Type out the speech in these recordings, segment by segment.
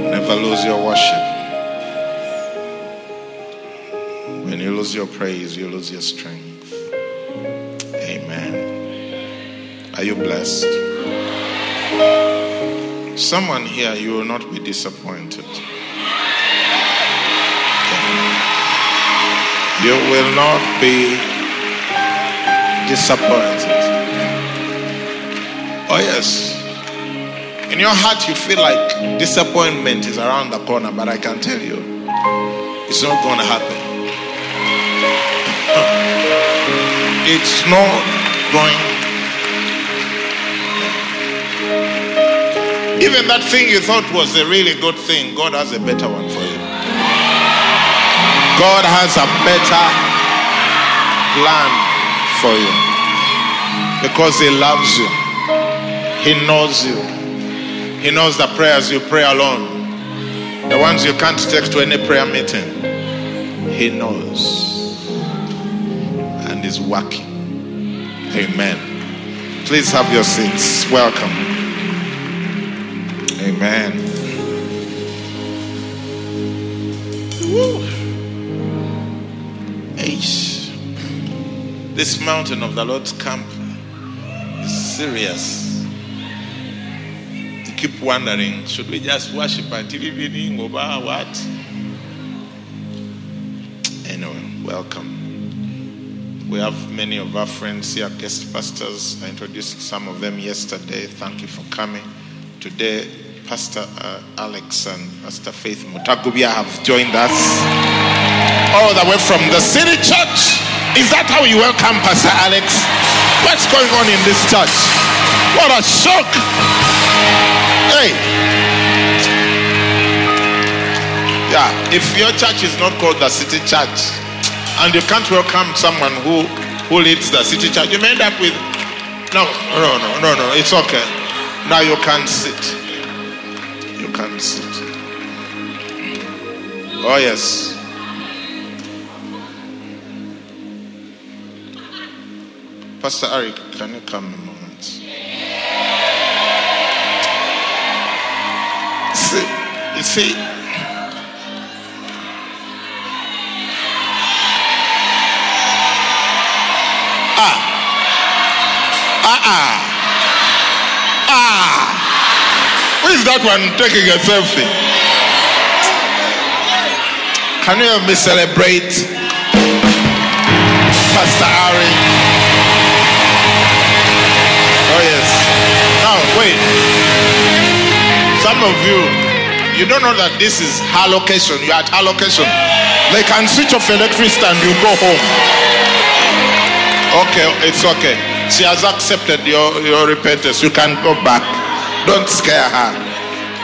Never lose your worship. When you lose your praise, you lose your strength. Amen. Are you blessed? Someone here, you will not be disappointed. You will not be disappointed. Oh, yes. In your heart, you feel like disappointment is around the corner, but I can tell you, it's not going to happen. It's not going. Even that thing you thought was a really good thing, God has a better one for you. God has a better plan for you because He loves you, He knows you. He knows the prayers you pray alone, the ones you can't take to any prayer meeting. He knows and is working. Amen. Please have your seats. Welcome. Amen. Woo. This mountain of the Lord's camp is serious keep wondering should we just worship until evening or what? Anyway, welcome. We have many of our friends here, guest pastors. I introduced some of them yesterday. Thank you for coming. Today, Pastor uh, Alex and Pastor Faith Mutagubia have joined us all the way from the city church. Is that how you welcome Pastor Alex? What's going on in this church? What a shock! Hey. Yeah, if your church is not called the city church and you can't welcome someone who who leads the city church, you may end up with no, no, no, no, no, it's okay. Now you can sit. You can sit. Oh, yes. Pastor Eric, can you come you see, ah, ah, ah, ah. Who is that one taking a selfie? Can you help me celebrate Pastor Ari? Oh, yes. Now, wait. Some of you, you don't know that this is her location. You're at her location. They can switch off electricity and you go home. Okay, it's okay. She has accepted your, your repentance. You can go back. Don't scare her.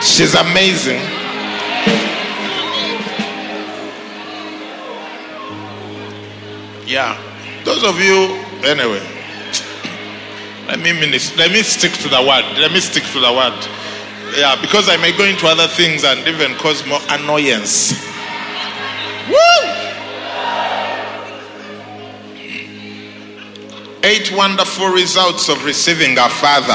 She's amazing. Yeah. Those of you, anyway. Let me minister. Let me stick to the word. Let me stick to the word. Yeah, because I may go into other things and even cause more annoyance. Woo! Eight wonderful results of receiving our Father.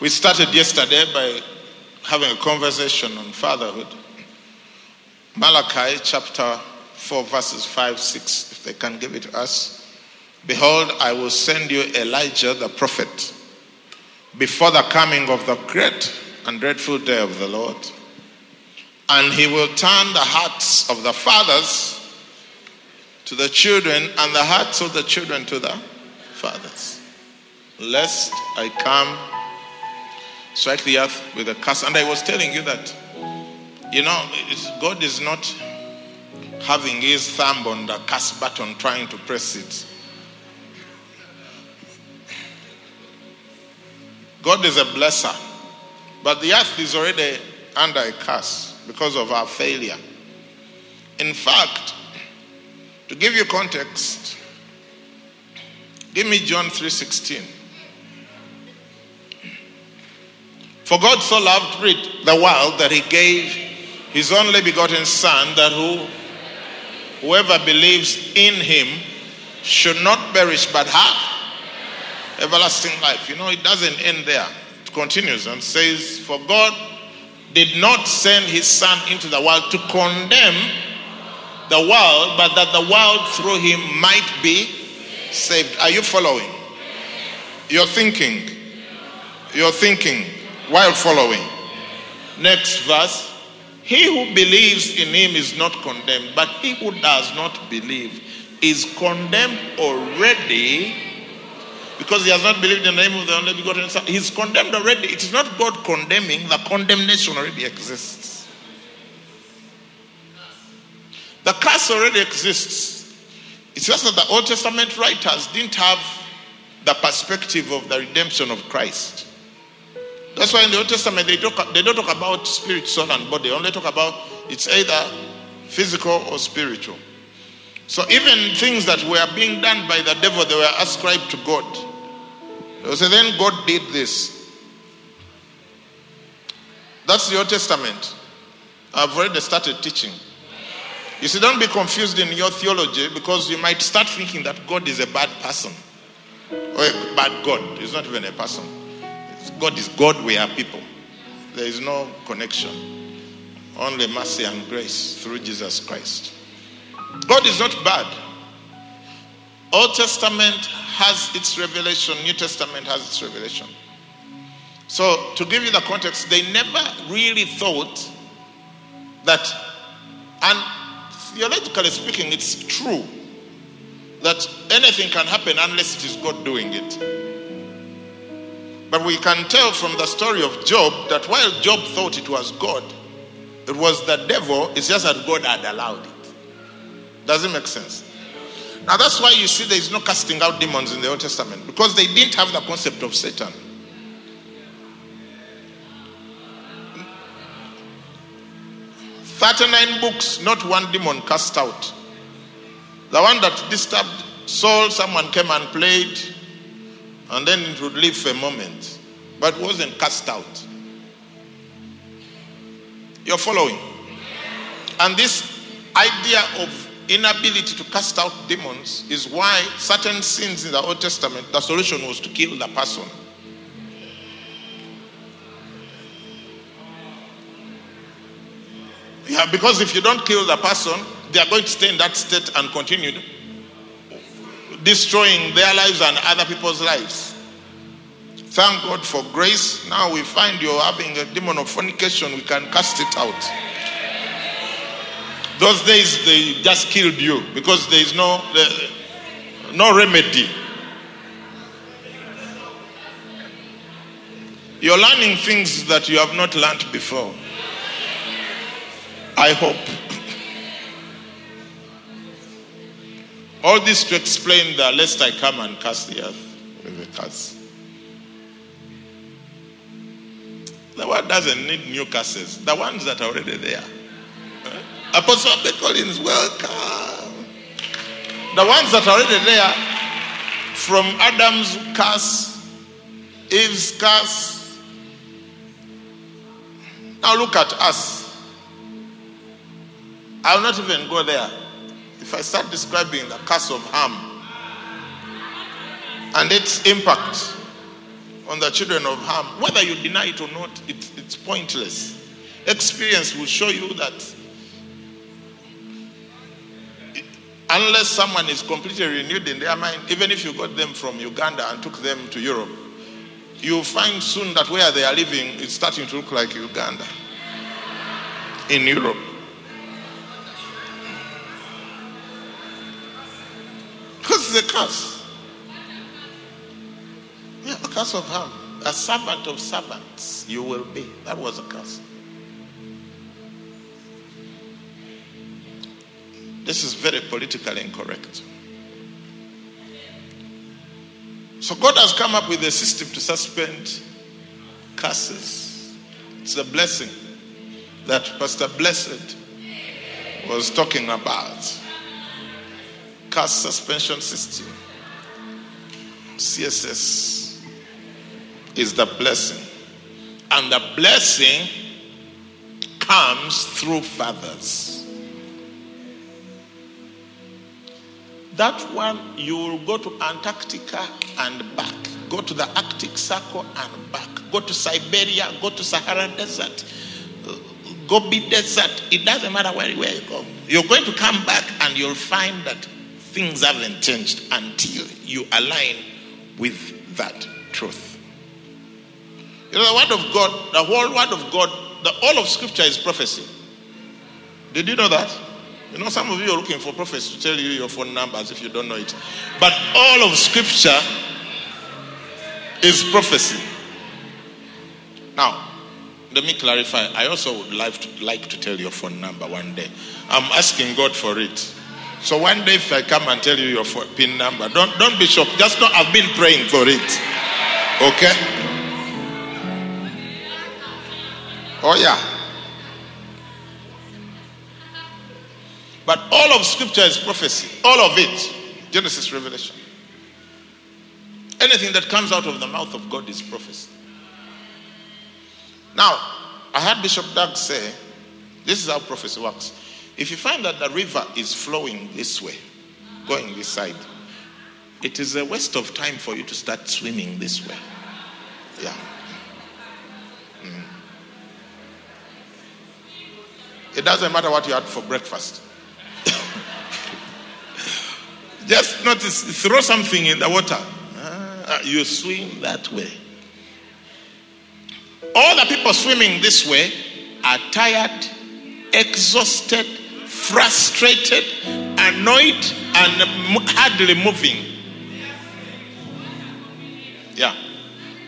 We started yesterday by having a conversation on fatherhood. Malachi chapter 4, verses 5, 6, if they can give it to us. Behold, I will send you Elijah the prophet before the coming of the great and dreadful day of the Lord. And he will turn the hearts of the fathers to the children and the hearts of the children to the fathers. Lest I come, strike the earth with a curse. And I was telling you that you know, God is not having his thumb on the cast button trying to press it. God is a blesser, but the earth is already under a curse because of our failure. In fact, to give you context, give me John 3:16. For God so loved the world that he gave his only begotten son that who whoever believes in him should not perish but have everlasting life. You know, it doesn't end there. It continues and says, For God did not send his son into the world to condemn the world, but that the world through him might be saved. Are you following? You're thinking. You're thinking while following. Next verse. He who believes in him is not condemned, but he who does not believe is condemned already because he has not believed in the name of the only begotten Son. He's condemned already. It is not God condemning, the condemnation already exists. The curse already exists. It's just that the Old Testament writers didn't have the perspective of the redemption of Christ. That's why in the Old Testament they, talk, they don't talk about spirit, soul, and body. They only talk about it's either physical or spiritual. So even things that were being done by the devil, they were ascribed to God. Say, then God did this. That's the Old Testament. I've already started teaching. You see, don't be confused in your theology because you might start thinking that God is a bad person or a bad God. He's not even a person. God is God, we are people. There is no connection. Only mercy and grace through Jesus Christ. God is not bad. Old Testament has its revelation, New Testament has its revelation. So, to give you the context, they never really thought that, and theologically speaking, it's true that anything can happen unless it is God doing it. But we can tell from the story of Job that while Job thought it was God, it was the devil, it's just that God had allowed it. Does it make sense? Now that's why you see there is no casting out demons in the Old Testament because they didn't have the concept of Satan. Thirty-nine books, not one demon cast out. The one that disturbed Saul, someone came and played, and then it would leave for a moment, but wasn't cast out. You're following? And this idea of inability to cast out demons is why certain sins in the Old Testament, the solution was to kill the person. Yeah, because if you don't kill the person, they are going to stay in that state and continue destroying their lives and other people's lives. Thank God for grace. Now we find you're having a demon of fornication, we can cast it out. Those days they just killed you because there is no no remedy. You're learning things that you have not learned before. I hope. All this to explain that lest I come and cast the earth with a curse. The world doesn't need new curses. The ones that are already there. Eh? Apostle Albert Collins, welcome. The ones that are already there, from Adam's curse, Eve's curse. Now look at us. I'll not even go there. If I start describing the curse of Ham and its impact on the children of Ham, whether you deny it or not, it, it's pointless. Experience will show you that unless someone is completely renewed in their mind, even if you got them from Uganda and took them to Europe, you'll find soon that where they are living is starting to look like Uganda in Europe. It's a curse. Yeah, a curse of Ham. A servant of servants you will be. That was a curse. This is very politically incorrect. So God has come up with a system to suspend curses. It's the blessing that Pastor Blessed was talking about. Curse suspension system. CSS is the blessing. And the blessing comes through fathers. That one, you will go to Antarctica and back, go to the Arctic Circle and back, go to Siberia, go to Sahara Desert, Gobi Desert. It doesn't matter where you go. You're going to come back and you'll find that things haven't changed until you align with that truth. You know, the Word of God, the whole Word of God, the all of Scripture is prophecy. Did you know that? You know, some of you are looking for prophets to tell you your phone numbers if you don't know it. But all of Scripture is prophecy. Now, let me clarify. I also would like to, like to tell your phone number one day. I'm asking God for it. So one day, if I come and tell you your pin number, don't don't be shocked. Just know I've been praying for it. Okay? Oh yeah. But all of Scripture is prophecy. All of it. Genesis, Revelation. Anything that comes out of the mouth of God is prophecy. Now, I heard Bishop Doug say, this is how prophecy works. If you find that the river is flowing this way, going this side, it is a waste of time for you to start swimming this way. Yeah. Mm. It doesn't matter what you had for breakfast. Just notice, throw something in the water. Ah, you swim that way. All the people swimming this way are tired, exhausted, frustrated, annoyed, and hardly moving. Yeah.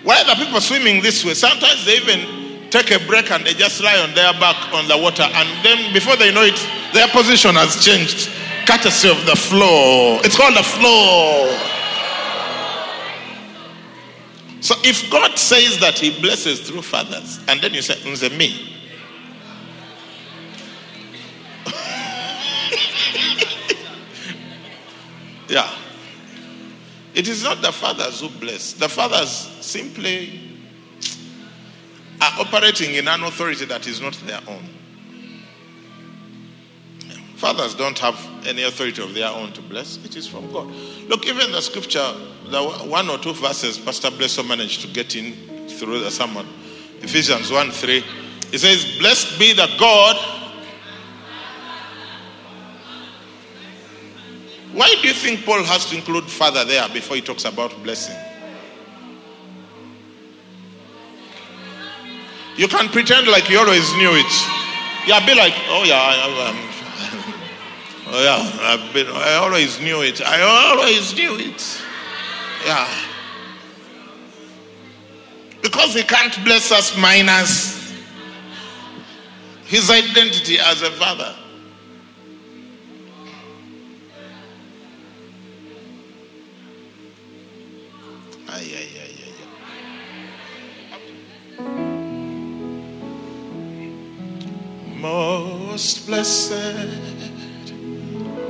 Why are the people swimming this way, sometimes they even take a break and they just lie on their back on the water, and then before they know it, their position has changed, courtesy of the flow. It's called the flow. So if God says that He blesses through fathers, and then you say, Nze me. Yeah. It is not the fathers who bless. The fathers simply are operating in an authority that is not their own. Fathers don't have any authority of their own to bless. It is from God. Look, even the scripture, the one or two verses Pastor Blesso managed to get in through the sermon, Ephesians 1 3, it says, Blessed be the God. Why do you think Paul has to include father there before he talks about blessing? You can pretend like you always knew it. Yeah, be like, oh yeah, I, Oh yeah, I've been. I always knew it. I always knew it. Yeah. Because he can't bless us minus his identity as a father. Ay, ay, ay, ay. Most blessed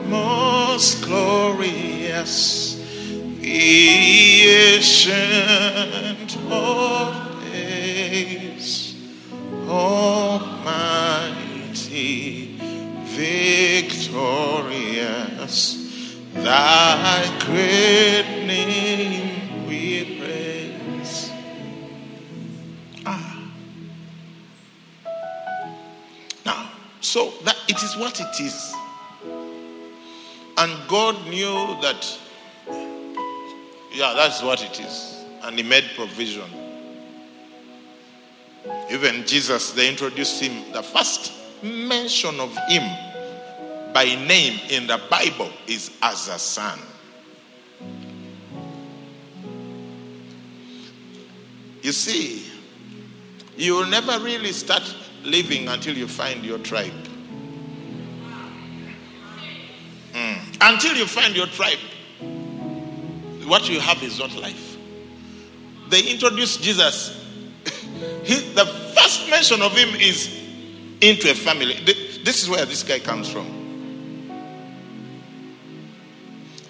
most glorious, the ancient of days, almighty, victorious, thy great name we praise. Ah. Now, so that it is what it is. And God knew that, yeah, that's what it is. And He made provision. Even Jesus, they introduced Him, the first mention of Him by name in the Bible is as a son. You see, you will never really start living until you find your tribe. Hmm. Until you find your tribe, what you have is not life. They introduced Jesus He, the first mention of him is into a family. This is where this guy comes from.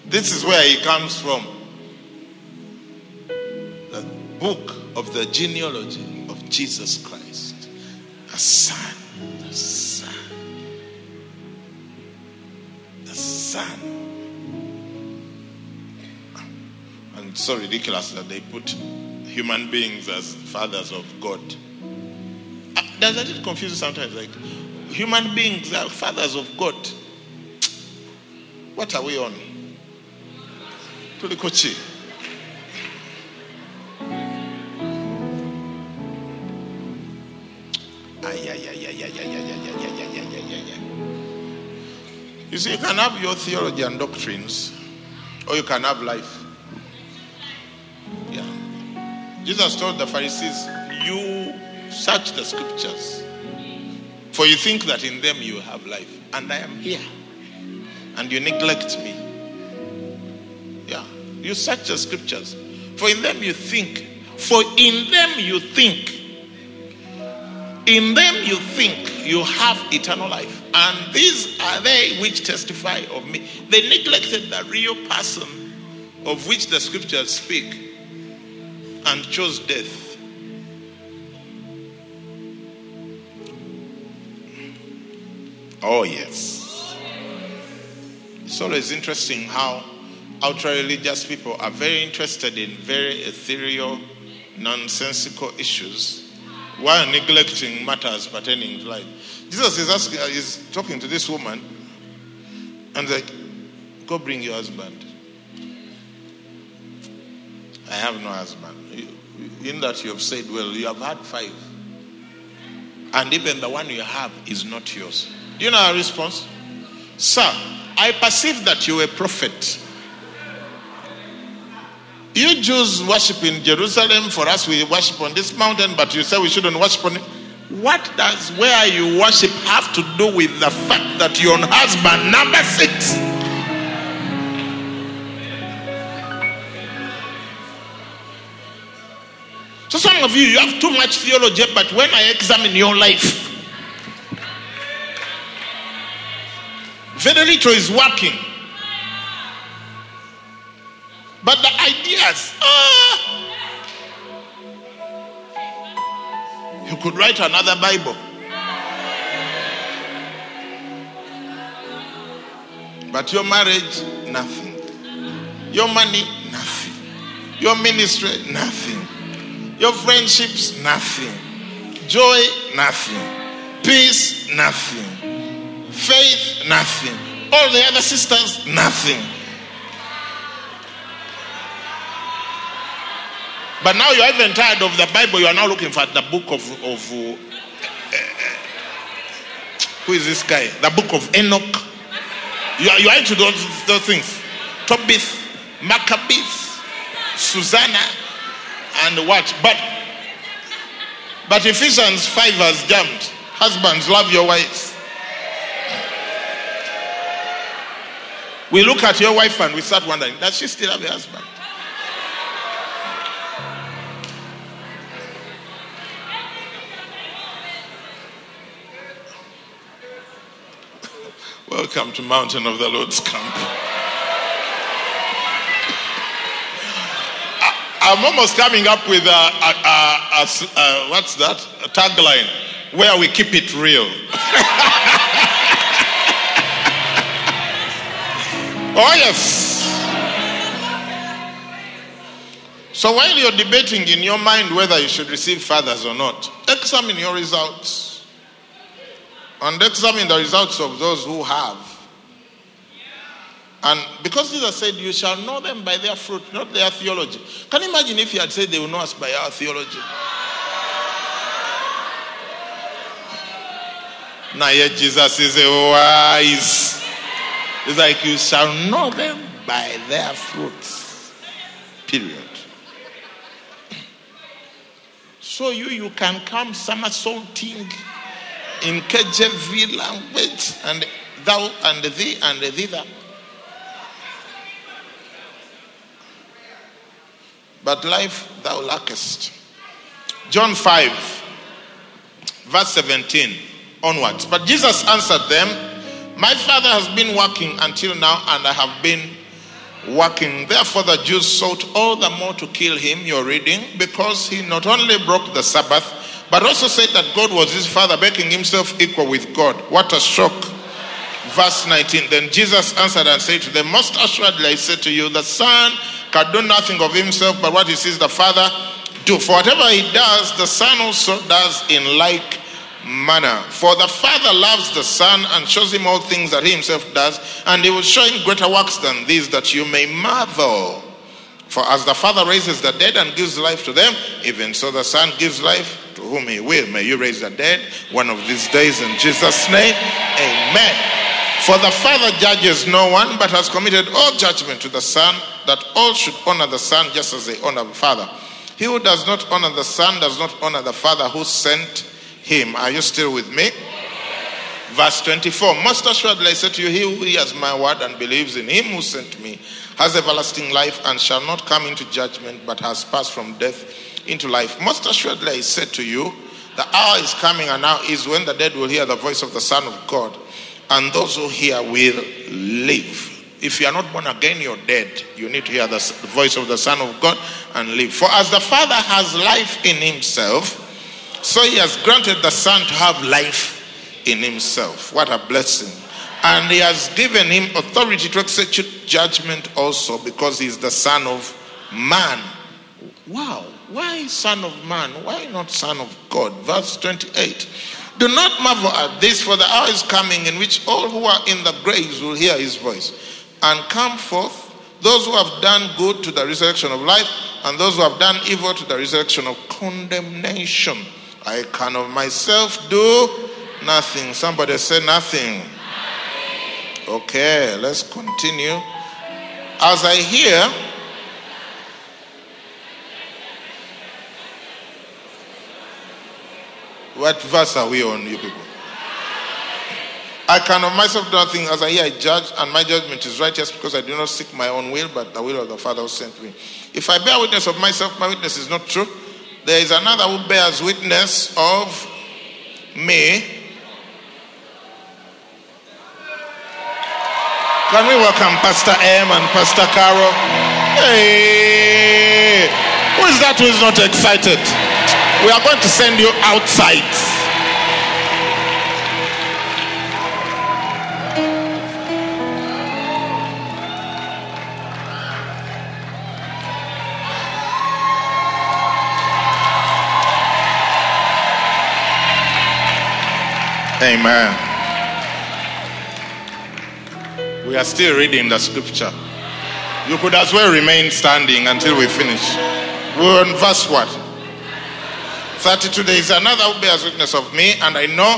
This is where he comes from. The book of the genealogy of Jesus Christ, a son, the son, the son. And it's so ridiculous that they put human beings as fathers of God. Uh, doesn't it confuse you sometimes? Like, human beings are fathers of God. What are we on? Tulikochi. You see, you can have your theology and doctrines, or you can have life. Yeah. Jesus told the Pharisees, You search the scriptures, for you think that in them you have life, and I am here, and you neglect me. Yeah. You search the scriptures, for in them you think, for in them you think in them you think you have eternal life, and these are they which testify of me. They neglected the real person of which the scriptures speak and chose death. Oh, yes. It's always interesting how ultra religious people are very interested in very ethereal, nonsensical issues while neglecting matters pertaining to life. Jesus is asking, uh, is talking to this woman, and like, go bring your husband. I have no husband. In that you have said, well, you have had five, and even the one you have is not yours. Do you know our response? Sir, I perceive that you're a prophet. You Jews worship in Jerusalem. For us, we worship on this mountain, but you say we shouldn't worship on it. What does where you worship have to do with the fact that you're on husband number six? So some of you, you have too much theology, but when I examine your life, very little is working. But the ideas, ah, you could write another Bible. But your marriage, nothing. Your money, nothing. Your ministry, nothing. Your friendships, nothing. Joy, nothing. Peace, nothing. Faith, nothing. All the other sisters, nothing. But now you're even tired of the Bible. You are now looking for the book of, of uh, uh, who is this guy? The book of Enoch. You are, you are into those, those things. Tobit, Maccabees, Susanna, and what? But but Ephesians 5 has jumped. Husbands, love your wives. We look at your wife and we start wondering, does she still have a husband? Welcome to Mountain of the Lord's Camp. I'm almost coming up with a, a, a, a what's that? A tagline where we keep it real. oh, yes. So while you're debating in your mind whether you should receive fathers or not, examine your results and examine the results of those who have. And because Jesus said, You shall know them by their fruit, not their theology. Can you imagine if he had said they will know us by our theology? Now, yet Jesus is wise. It's like you shall know them by their fruits. Period. So you you can come somersaulting in KJV language and thou and thee and thither. But life thou lackest. John 5, verse 17 onwards. But Jesus answered them, My Father has been working until now, and I have been working. Therefore, the Jews sought all the more to kill him, you're reading, because he not only broke the Sabbath, but also said that God was his Father, making himself equal with God. What a shock. Verse 19 Then Jesus answered and said to them, Most assuredly I say to you, the Son can do nothing of himself, but what he sees the Father do. For whatever he does, the Son also does in like manner. For the Father loves the Son and shows him all things that he himself does, and he will show him greater works than these that you may marvel. For as the Father raises the dead and gives life to them, even so the Son gives life to whom he will. May you raise the dead one of these days in Jesus' name. Amen. For the Father judges no one, but has committed all judgment to the Son, that all should honor the Son just as they honor the Father. He who does not honor the Son does not honor the Father who sent him. Are you still with me? Verse 24 Most assuredly I say to you, he who hears my word and believes in him who sent me has everlasting life and shall not come into judgment, but has passed from death into life. Most assuredly I say to you, the hour is coming and now is when the dead will hear the voice of the Son of God, and those who hear will live. If you are not born again, you're dead. You need to hear the voice of the Son of God and live. For as the Father has life in himself, so he has granted the Son to have life in himself. What a blessing. And he has given him authority to execute judgment also because he is the Son of Man. Wow. Why Son of Man? Why not Son of God? Verse 28. Do not marvel at this, for the hour is coming in which all who are in the graves will hear his voice and come forth those who have done good to the resurrection of life, and those who have done evil to the resurrection of condemnation. I can of myself do nothing. Somebody say nothing. Okay, let's continue. As I hear, what verse are we on, you people? I can of myself do nothing as I hear I judge, and my judgment is righteous because I do not seek my own will, but the will of the Father who sent me. If I bear witness of myself, my witness is not true. There is another who bears witness of me. Can we welcome Pastor M and Pastor Caro? Hey, who is that who is not excited? We are going to send you outside. Amen. We are still reading the scripture. You could as well remain standing until we finish. We're on verse what? 32 days. Another who bears witness of me, and I know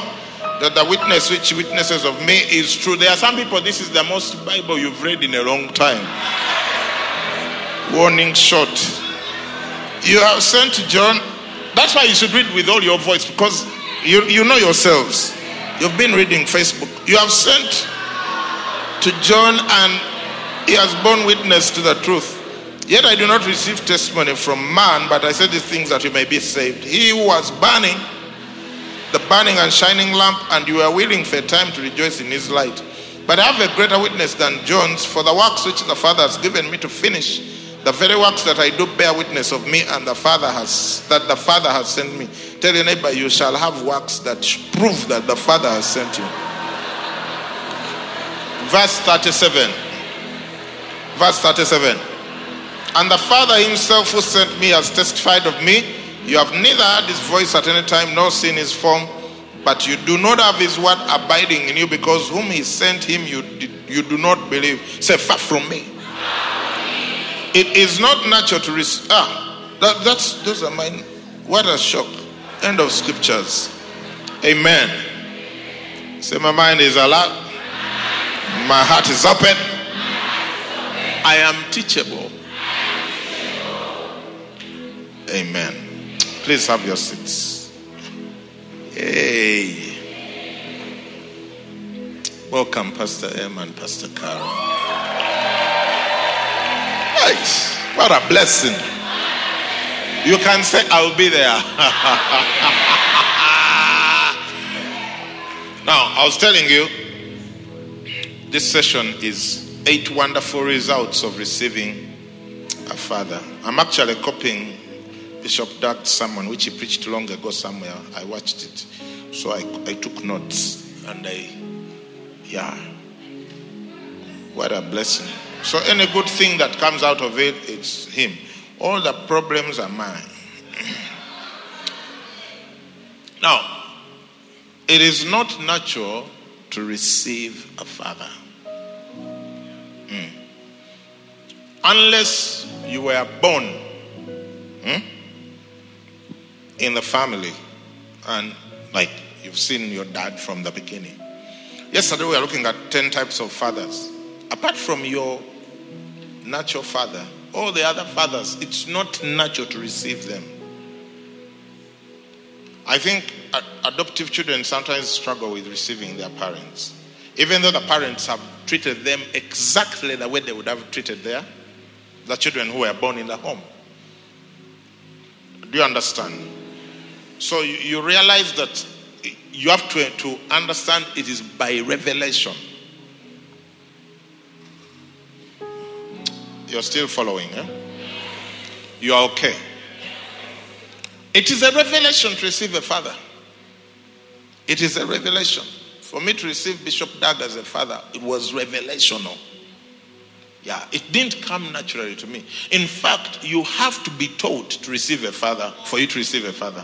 that the witness which witnesses of me is true. There are some people, this is the most Bible you've read in a long time. Warning shot. You have sent John. That's why you should read with all your voice because you, you know yourselves. You've been reading Facebook. You have sent to John, and he has borne witness to the truth. Yet I do not receive testimony from man, but I say these things that you may be saved. He who was burning, the burning and shining lamp, and you are willing for a time to rejoice in his light. But I have a greater witness than John's, for the works which the Father has given me to finish the very works that I do bear witness of me and the Father has that the Father has sent me. Tell your neighbor you shall have works that prove that the Father has sent you. Verse 37. Verse 37. And the Father himself who sent me has testified of me. You have neither heard his voice at any time nor seen his form, but you do not have his word abiding in you because whom he sent him you, you do not believe. Say, far from me. It is not natural to receive. Ah, that, that's those are mine. What a shock! End of scriptures. Amen. Say, my mind is alert. My heart is open. I am teachable. Amen. Please have your seats. Hey. Welcome, Pastor M and Pastor Carol. Nice. What a blessing. You can say, I'll be there. now, I was telling you, this session is eight wonderful results of receiving a father. I'm actually copying Bishop Doug's sermon, which he preached long ago somewhere. I watched it. So I, I took notes and I, yeah. What a blessing. So any good thing that comes out of it, it's him. All the problems are mine. now, it is not natural to receive a father. Mm. Unless you were born hmm, in the family and like you've seen your dad from the beginning. Yesterday we were looking at 10 types of fathers. Apart from your natural father, all the other fathers, it's not natural to receive them. I think adoptive children sometimes struggle with receiving their parents, even though the parents have treated them exactly the way they would have treated their the children who were born in the home. Do you understand? So you, you realize that you have to, to understand it is by revelation. You're still following, eh? You are okay. It is a revelation to receive a father. It is a revelation. For me to receive Bishop Doug as a father, it was revelational. Yeah, it didn't come naturally to me. In fact, you have to be taught to receive a father for you to receive a father.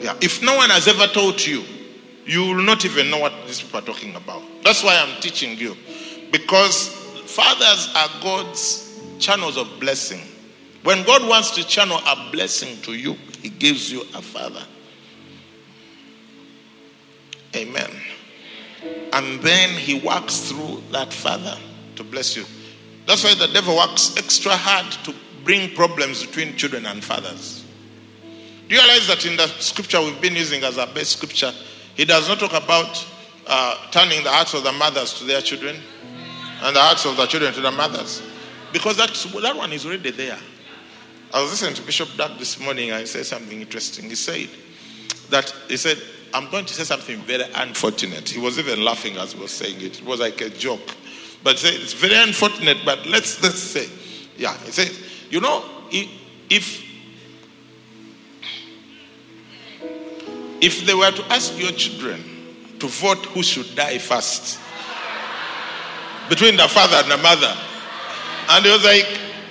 Yeah, if no one has ever taught you, you will not even know what these people are talking about. That's why I'm teaching you. Because fathers are God's channels of blessing. When God wants to channel a blessing to you, He gives you a father. Amen. And then He works through that father to bless you. That's why the devil works extra hard to bring problems between children and fathers. Do you realize that in the scripture we've been using as our best scripture, he does not talk about uh, turning the hearts of the mothers to their children and the hearts of the children to the mothers? Because that, that one is already there. I was listening to Bishop Doug this morning and he said something interesting. He said that, he said, I'm going to say something very unfortunate. He was even laughing as he was saying it. It was like a joke. But it's very unfortunate, but let's let's say, yeah, he said, you know, if if they were to ask your children to vote who should die first between the father and the mother, and he was like,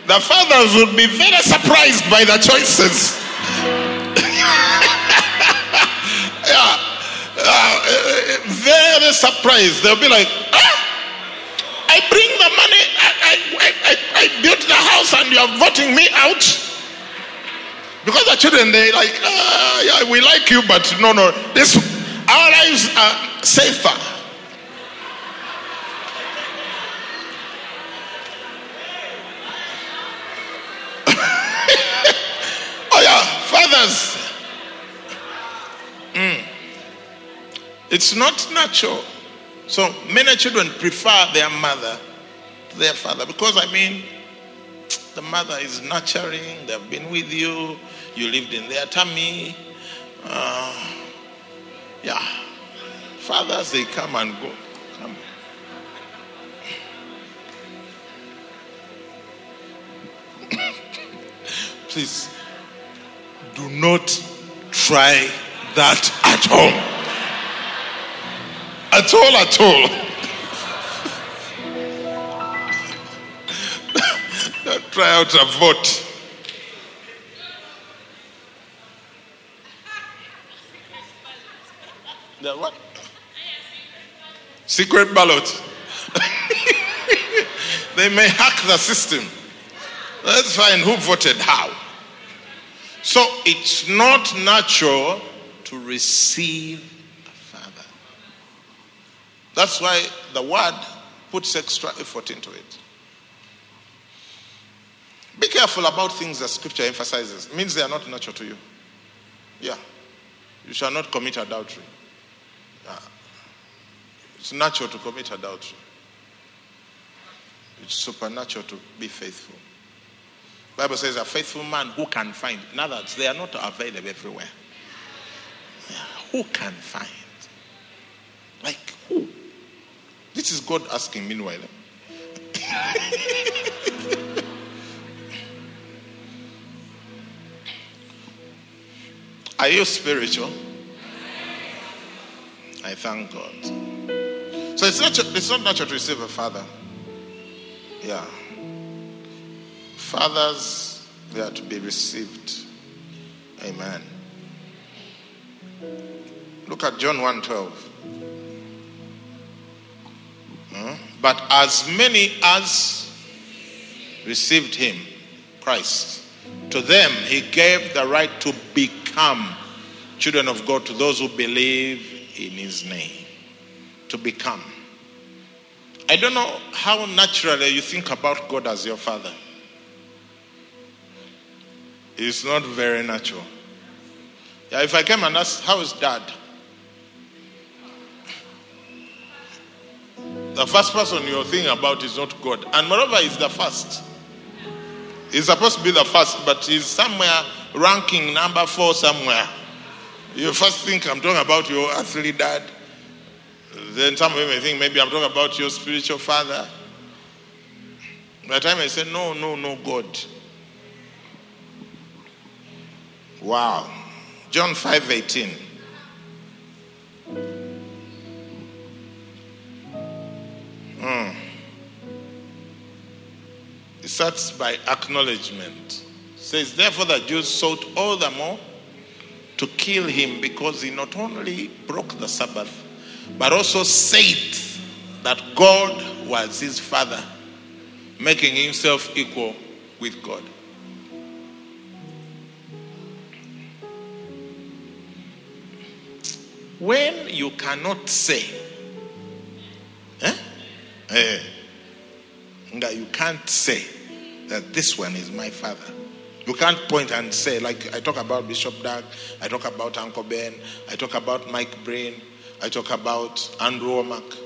the fathers would be very surprised by the choices. yeah, uh, very surprised. They'll be like, ah! I bring the money, I, I, I, I built the house, and you are voting me out. Because the children, they like, uh, yeah, we like you, but no, no, this, our lives are safer. oh yeah, fathers. Mm. It's not natural so many children prefer their mother to their father because, I mean, the mother is nurturing, they've been with you, you lived in their tummy. Uh, yeah. Fathers, they come and go. Come. Please, do not try that at home. At all, at all. Try out a vote. The what? Secret ballot. they may hack the system. Let's find who voted how. So it's not natural to receive a father. that's why the word puts extra effort into it. Be careful about things that scripture emphasizes. It means they are not natural to you. Yeah. You shall not commit adultery. It's natural to commit adultery. It's supernatural to be faithful. Bible says a faithful man who can find. In other words, they are not available everywhere. Yeah, Who can find? Like who? This is God asking meanwhile. Are you spiritual? I thank God. It's not, it's not natural to receive a father. Yeah. Fathers, they are to be received. Amen. Look at John 1:12. Hmm? But as many as received him, Christ, to them he gave the right to become children of God to those who believe in his name. To become. I don't know how naturally you think about God as your father. It's not very natural. Yeah, if I came and asked, How is dad? The first person you're thinking about is not God. And moreover, he's the first. He's supposed to be the first, but he's somewhere ranking number four somewhere. You first think I'm talking about your earthly dad. Then some of you may think maybe I'm talking about your spiritual father. By the time I say, no, no, no, God. Wow. John 5 18. Mm. It starts by acknowledgement. It says, therefore, the Jews sought all the more to kill him because he not only broke the Sabbath, but also said that God was his father, making himself equal with God. When you cannot say, eh? Eh, nga you can't say that this one is my father. You can't point and say, like I talk about Bishop Doug, I talk about Uncle Ben, I talk about Mike Brain, I talk about Andrew Wommack.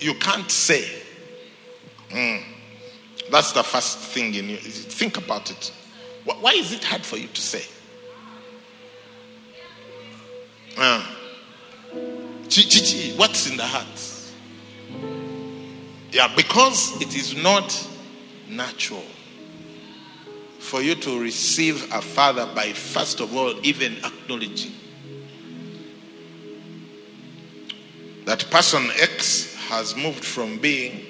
You can't say. Mm. That's the first thing in you. Think about it. Why is it hard for you to say? Uh, what's in the heart? Yeah, because it is not natural for you to receive a father by first of all even acknowledging that person X has moved from being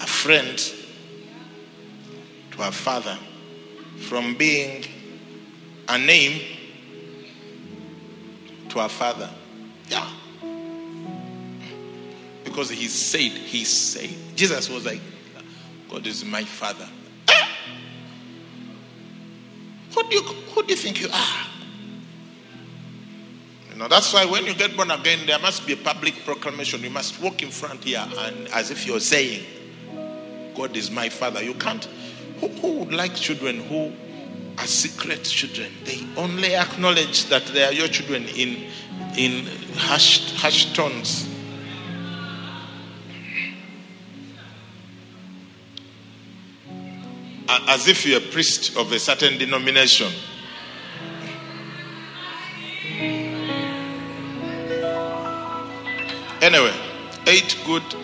a friend to a father, from being a name to a father. Yeah. Because he said, he said. Jesus was like, God is my father. Eh? Who do you who do you think you are? You know, that's why when you get born again, there must be a public proclamation. You must walk in front here and as if you're saying, God is my father. You can't. Who, who would like children who are secret children? They only acknowledge that they are your children in in hushed, hushed tones. As if you're a priest of a certain denomination. Anyway, eight good,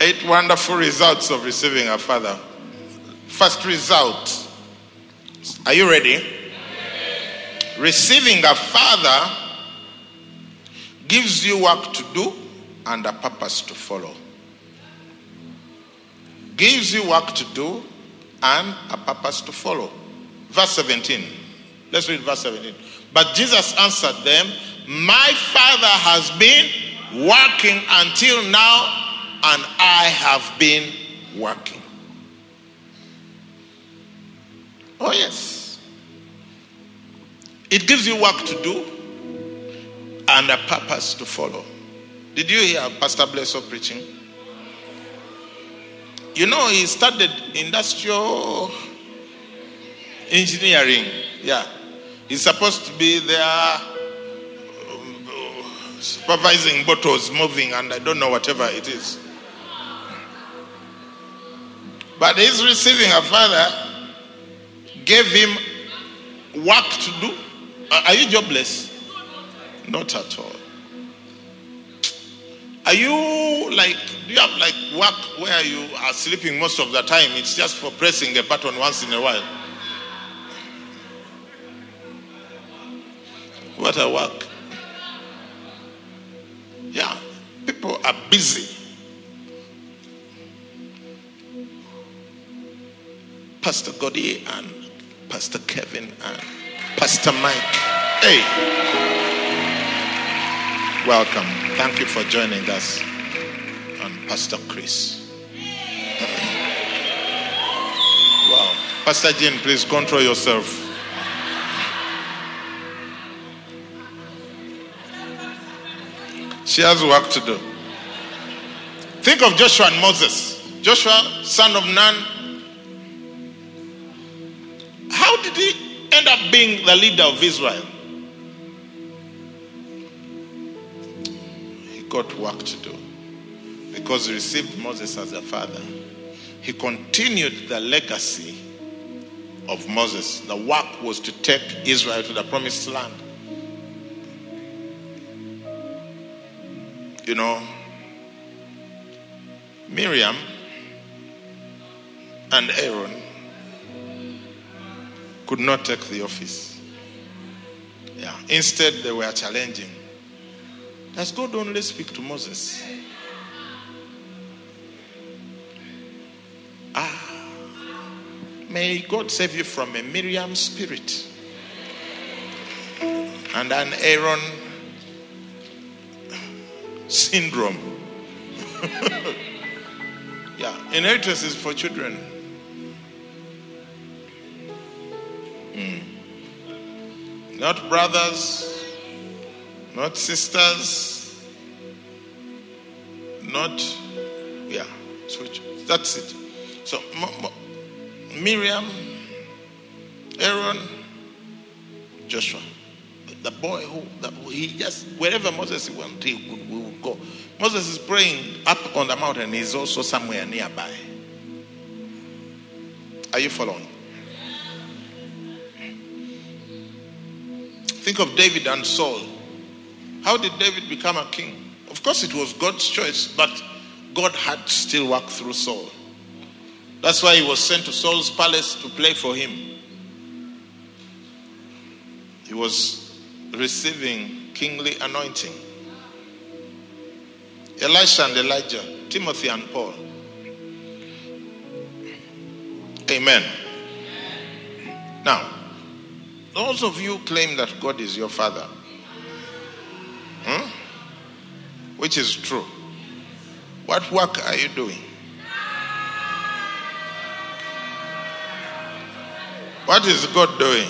eight wonderful results of receiving a father. First result. Are you ready? Receiving a father gives you work to do and a purpose to follow. Gives you work to do and a purpose to follow. Verse 17. Let's read verse 17. But Jesus answered them, My Father has been working until now, and I have been working. Oh, yes. It gives you work to do and a purpose to follow. Did you hear Pastor Blesso preaching? You know, he studied industrial engineering. Yeah. He's supposed to be there supervising bottles moving and I don't know whatever it is. But his receiving a father gave him work to do. Are you jobless? Not at all. Are you like, do you have like work where you are sleeping most of the time? It's just for pressing a button once in a while. What a work. Yeah, people are busy. Pastor Godi and Pastor Kevin and Pastor Mike. Hey, welcome. Thank you for joining us and Pastor Chris. Wow. Pastor Jean, please control yourself. She has work to do. Think of Joshua and Moses. Joshua, son of Nun. How did he end up being the leader of Israel? He got work to do because he received Moses as a father. He continued the legacy of Moses. The work was to take Israel to the promised land. You know, Miriam and Aaron could not take the office. Yeah. Instead, they were challenging. Does God only speak to Moses? Ah. May God save you from a Miriam spirit and an Aaron syndrome. yeah, inheritance is for children. Mm. Not brothers, not sisters, not, yeah, so that's it. So, Miriam, Aaron, Joshua the boy who, the, he just wherever Moses went, he would go. Moses is praying up on the mountain. He's also somewhere nearby. Are you following? Think of David and Saul. How did David become a king? Of course, it was God's choice, but God had still work through Saul. That's why he was sent to Saul's palace to play for him. He was receiving kingly anointing. Elisha and Elijah, Timothy and Paul. Amen. Now, those of you claim that God is your father, hmm? which is true. What work are you doing? What is God doing?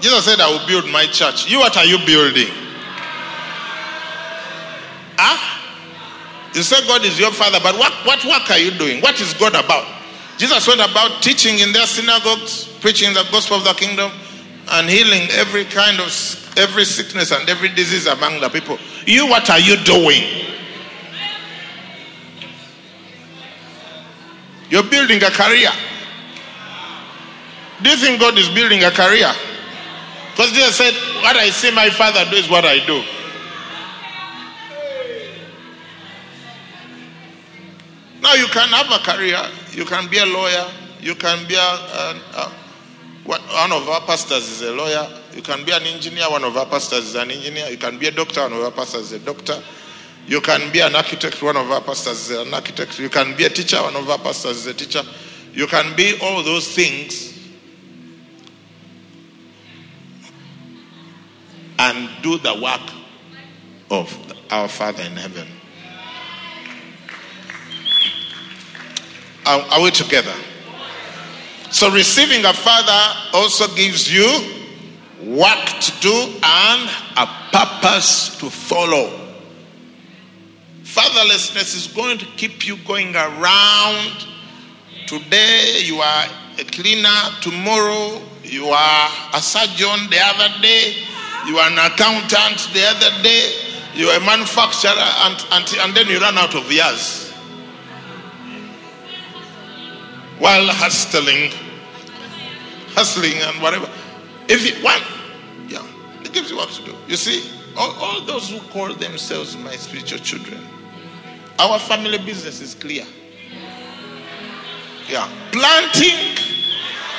Jesus said, I will build my church. You, what are you building? Ah? You say God is your father, but what, what work are you doing? What is God about? Jesus went about teaching in their synagogues, preaching the gospel of the kingdom, and healing every kind of every sickness and every disease among the people. You, what are you doing? You're building a career. Do you think God is building a career? Because Jesus said, What I see my father do is what I do. Can have a career, you can be a lawyer, you can be a, a, a one of our pastors is a lawyer, you can be an engineer, one of our pastors is an engineer, you can be a doctor, one of our pastors is a doctor. You can be an architect, one of our pastors is an architect. You can be a teacher, one of our pastors is a teacher. You can be all those things and do the work of our Father in heaven. Are, are we together? So, receiving a father also gives you work to do and a purpose to follow. Fatherlessness is going to keep you going around. Today, you are a cleaner. Tomorrow, you are a surgeon. The other day, you are an accountant the other day, you are a manufacturer, and, and, and then you run out of years. While hustling, hustling and whatever. If you want, yeah, it gives you what to do. You see, all, all those who call themselves my spiritual children, our family business is clear. Yeah, planting,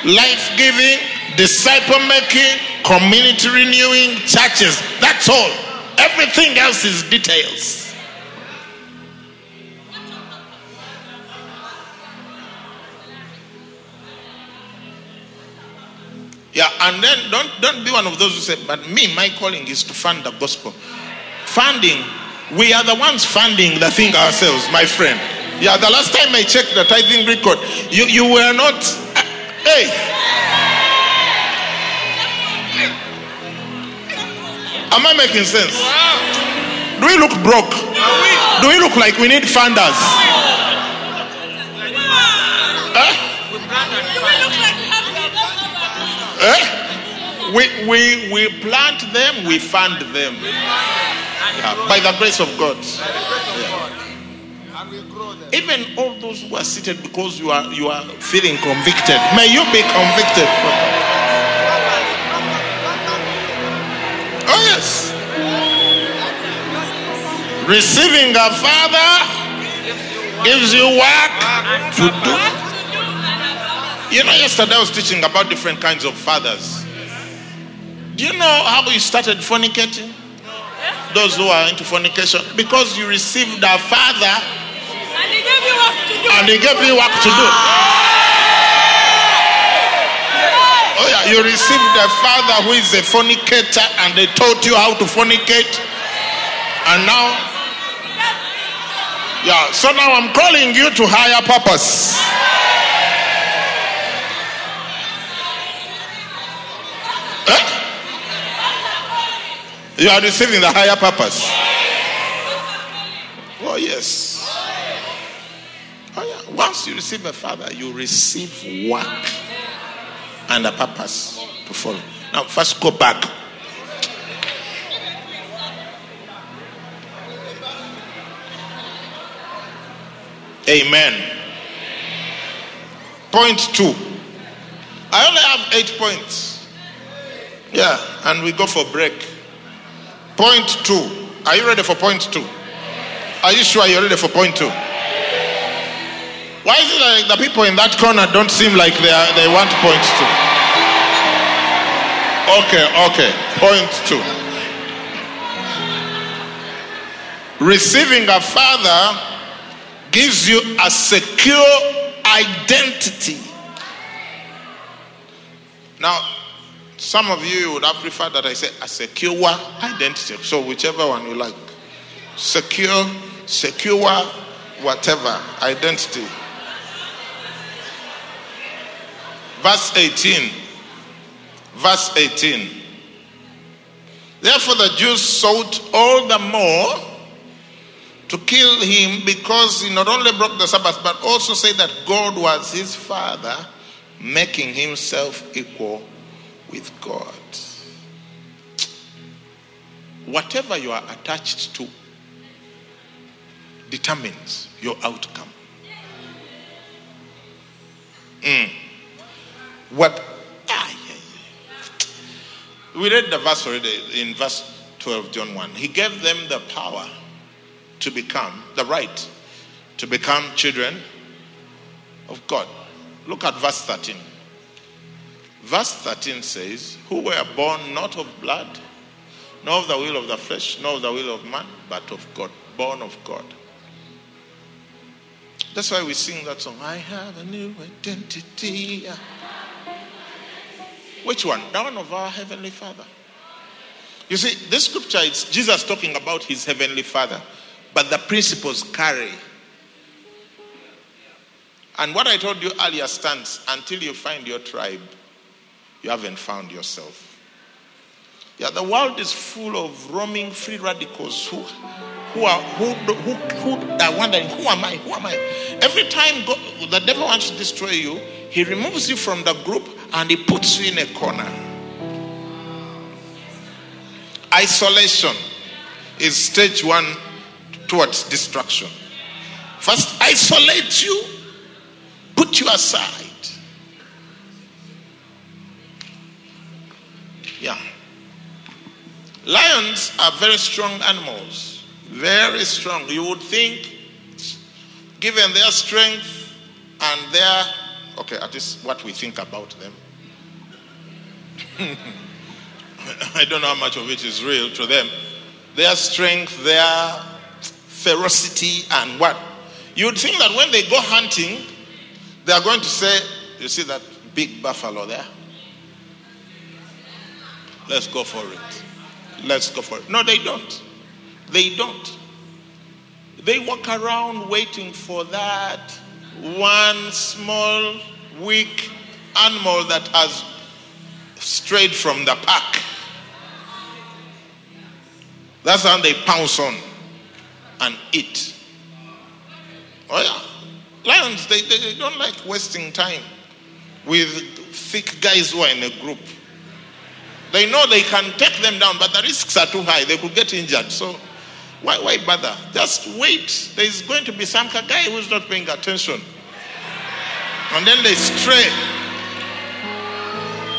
life giving, disciple making, community renewing, churches. That's all. Everything else is details. Yeah, and then don't don't be one of those who say, but me, my calling is to fund the gospel. Funding, we are the ones funding the thing ourselves, my friend. Yeah, the last time I checked the tithing record, you, you were not uh, hey. Am I making sense? Do we look broke? Do we look like we need funders? Huh? Eh? We, we, we plant them, we fund them. Yeah, by the grace of God. Yeah. Even all those who are seated because you are you are feeling convicted. May you be convicted. Oh yes. Receiving a father gives you work to do. You know, yesterday I was teaching about different kinds of fathers. Do you know how you started fornicating? Those who are into fornication. Because you received a father And he gave you work to do. and he gave you work to do. Oh, yeah, you received a father who is a fornicator and they taught you how to fornicate. And now, yeah, so now I'm calling you to higher purpose. You are receiving the higher purpose. Oh, yes. Oh, yeah. Once you receive a father, you receive work and a purpose to follow. Now, first go back. Amen. Point two. I only have eight points. Yeah, and we go for break. Point two. Are you ready for point two? Are you sure you're ready for point two? Why is it like the people in that corner don't seem like they are, they want point two? Okay, okay. Point two. Receiving a father gives you a secure identity. Now, some of you would have preferred that I say a secure identity. So, whichever one you like. Secure, secure, whatever identity. Verse 18. Verse 18. Therefore, the Jews sought all the more to kill him because he not only broke the Sabbath, but also said that God was his father, making himself equal with God. Whatever you are attached to determines your outcome. Mm. What? Ah, yeah, yeah. We read the verse already in verse 12, John 1. He gave them the power to become, the right to become children of God. Look at verse 13. Verse 13 says, Who were born not of blood, nor of the will of the flesh, nor of the will of man, but of God, born of God. That's why we sing that song, I have a new identity. Which one? That one of our Heavenly Father. You see, this scripture, is Jesus talking about his Heavenly Father, but the principles carry. And what I told you earlier stands until you find your tribe, you haven't found yourself. Yeah, the world is full of roaming free radicals who, who are who, who, who are wondering, who am I? Who am I? Every time God, the devil wants to destroy you, he removes you from the group and he puts you in a corner. Isolation is stage one towards destruction. First, isolate you, put put you aside. Lions are very strong animals. Very strong. You would think, given their strength and their, okay, at least what we think about them. I don't know how much of it is real to them. Their strength, their ferocity, and what? You'd think that when they go hunting, they are going to say, You see that big buffalo there? Let's go for it. Let's go for it. No, they don't. They don't. They walk around waiting for that one small, weak animal that has strayed from the pack. That's how they pounce on and eat. Oh, yeah. Lions, they, they, they don't like wasting time with thick guys who are in a group. They know they can take them down, but the risks are too high. They could get injured. So why, why bother? Just wait. There's going to be some guy who's not paying attention. And then they stray.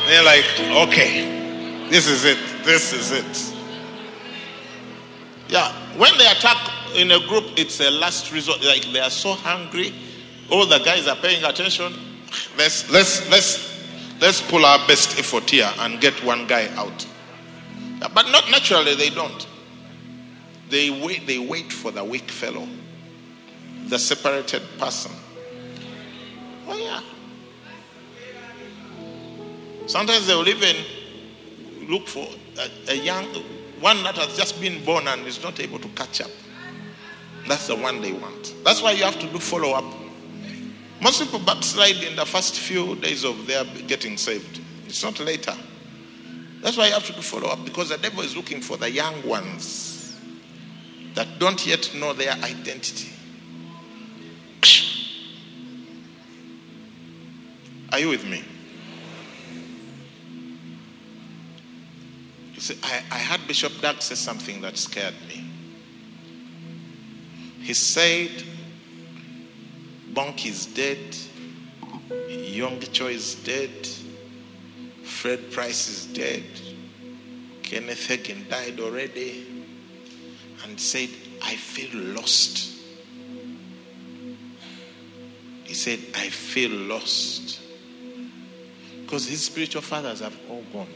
They're like, okay, this is it. This is it. Yeah. When they attack in a group, it's a last resort. Like they are so hungry. All the guys are paying attention. Let's let's let's let's pull our best effort here and get one guy out. But not naturally they don't. They wait, they wait for the weak fellow, the separated person. Oh, yeah. Sometimes they will even look for a, a young one that has just been born and is not able to catch up. That's the one they want. That's why you have to do follow up. Most people backslide in the first few days of their getting saved. It's not later. That's why you have to do follow up because the devil is looking for the young ones that don't yet know their identity. Are you with me? You see, I, I had Bishop Doug say something that scared me. He said, Bonnke is dead, Yonggi Cho is dead, Fred Price is dead, Kenneth Hagin died already, and said, I feel lost. He said, I feel lost. Because his spiritual fathers have all gone.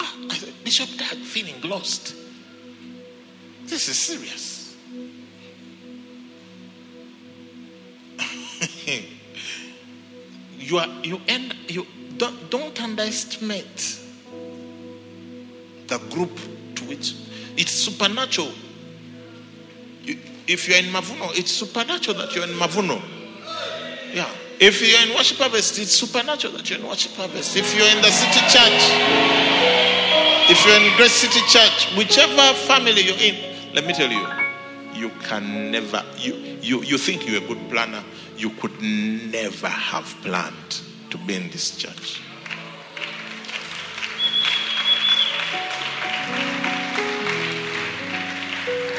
Ah, I said, Bishop Doug feeling lost. This is serious. you are you end you don't don't underestimate the group to which it's supernatural. You, if you're in Mavuno, it's supernatural that you're in Mavuno. Yeah. If you're in worship harvest, it's supernatural that you're in worship harvest. If you're in the city church, if you're in Grace City Church, whichever family you're in, let me tell you, you can never, you, you, you think you're a good planner, you could never have planned to be in this church.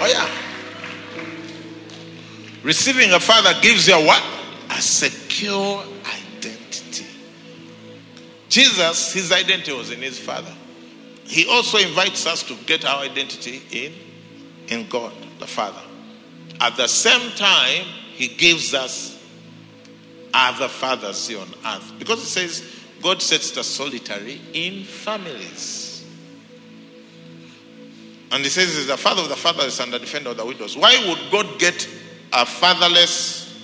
Oh, yeah. Receiving a father gives you a what? A secure identity. Jesus, his identity was in his father. He also invites us to get our identity in, in God, the Father. At the same time, he gives us other fathers here on earth. Because it says God sets the solitary in families. And he says he's the father of the fatherless and the defender of the widows. Why would God get a fatherless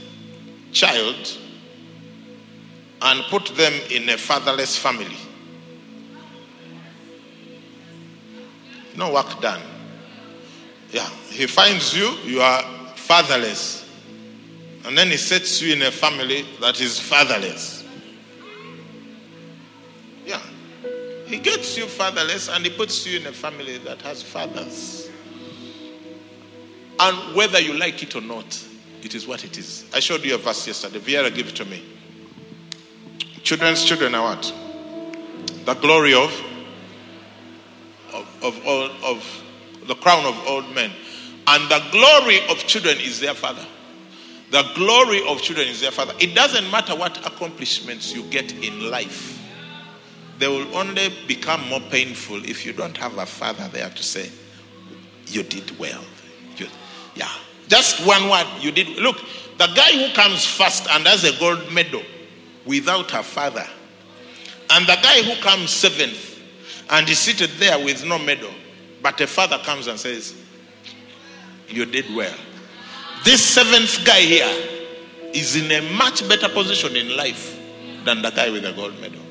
child and put them in a fatherless family? No work done. Yeah, he finds you, you are fatherless. And then he sets you in a family that is fatherless. Yeah. He gets you fatherless and he puts you in a family that has fathers. And whether you like it or not, it is what it is. I showed you a verse yesterday. Viera, give it to me. Children's children are what? The glory of of, of, all, of the crown of old men. And the glory of children is their father. The glory of children is their father. It doesn't matter what accomplishments you get in life, they will only become more painful if you don't have a father there to say, You did well. You, yeah. Just one word, you did. Look, the guy who comes first and has a gold medal without a father, and the guy who comes seventh and is seated there with no medal, but a father comes and says, You did well. This seventh guy here is in a much better position in life than the guy with the gold medal.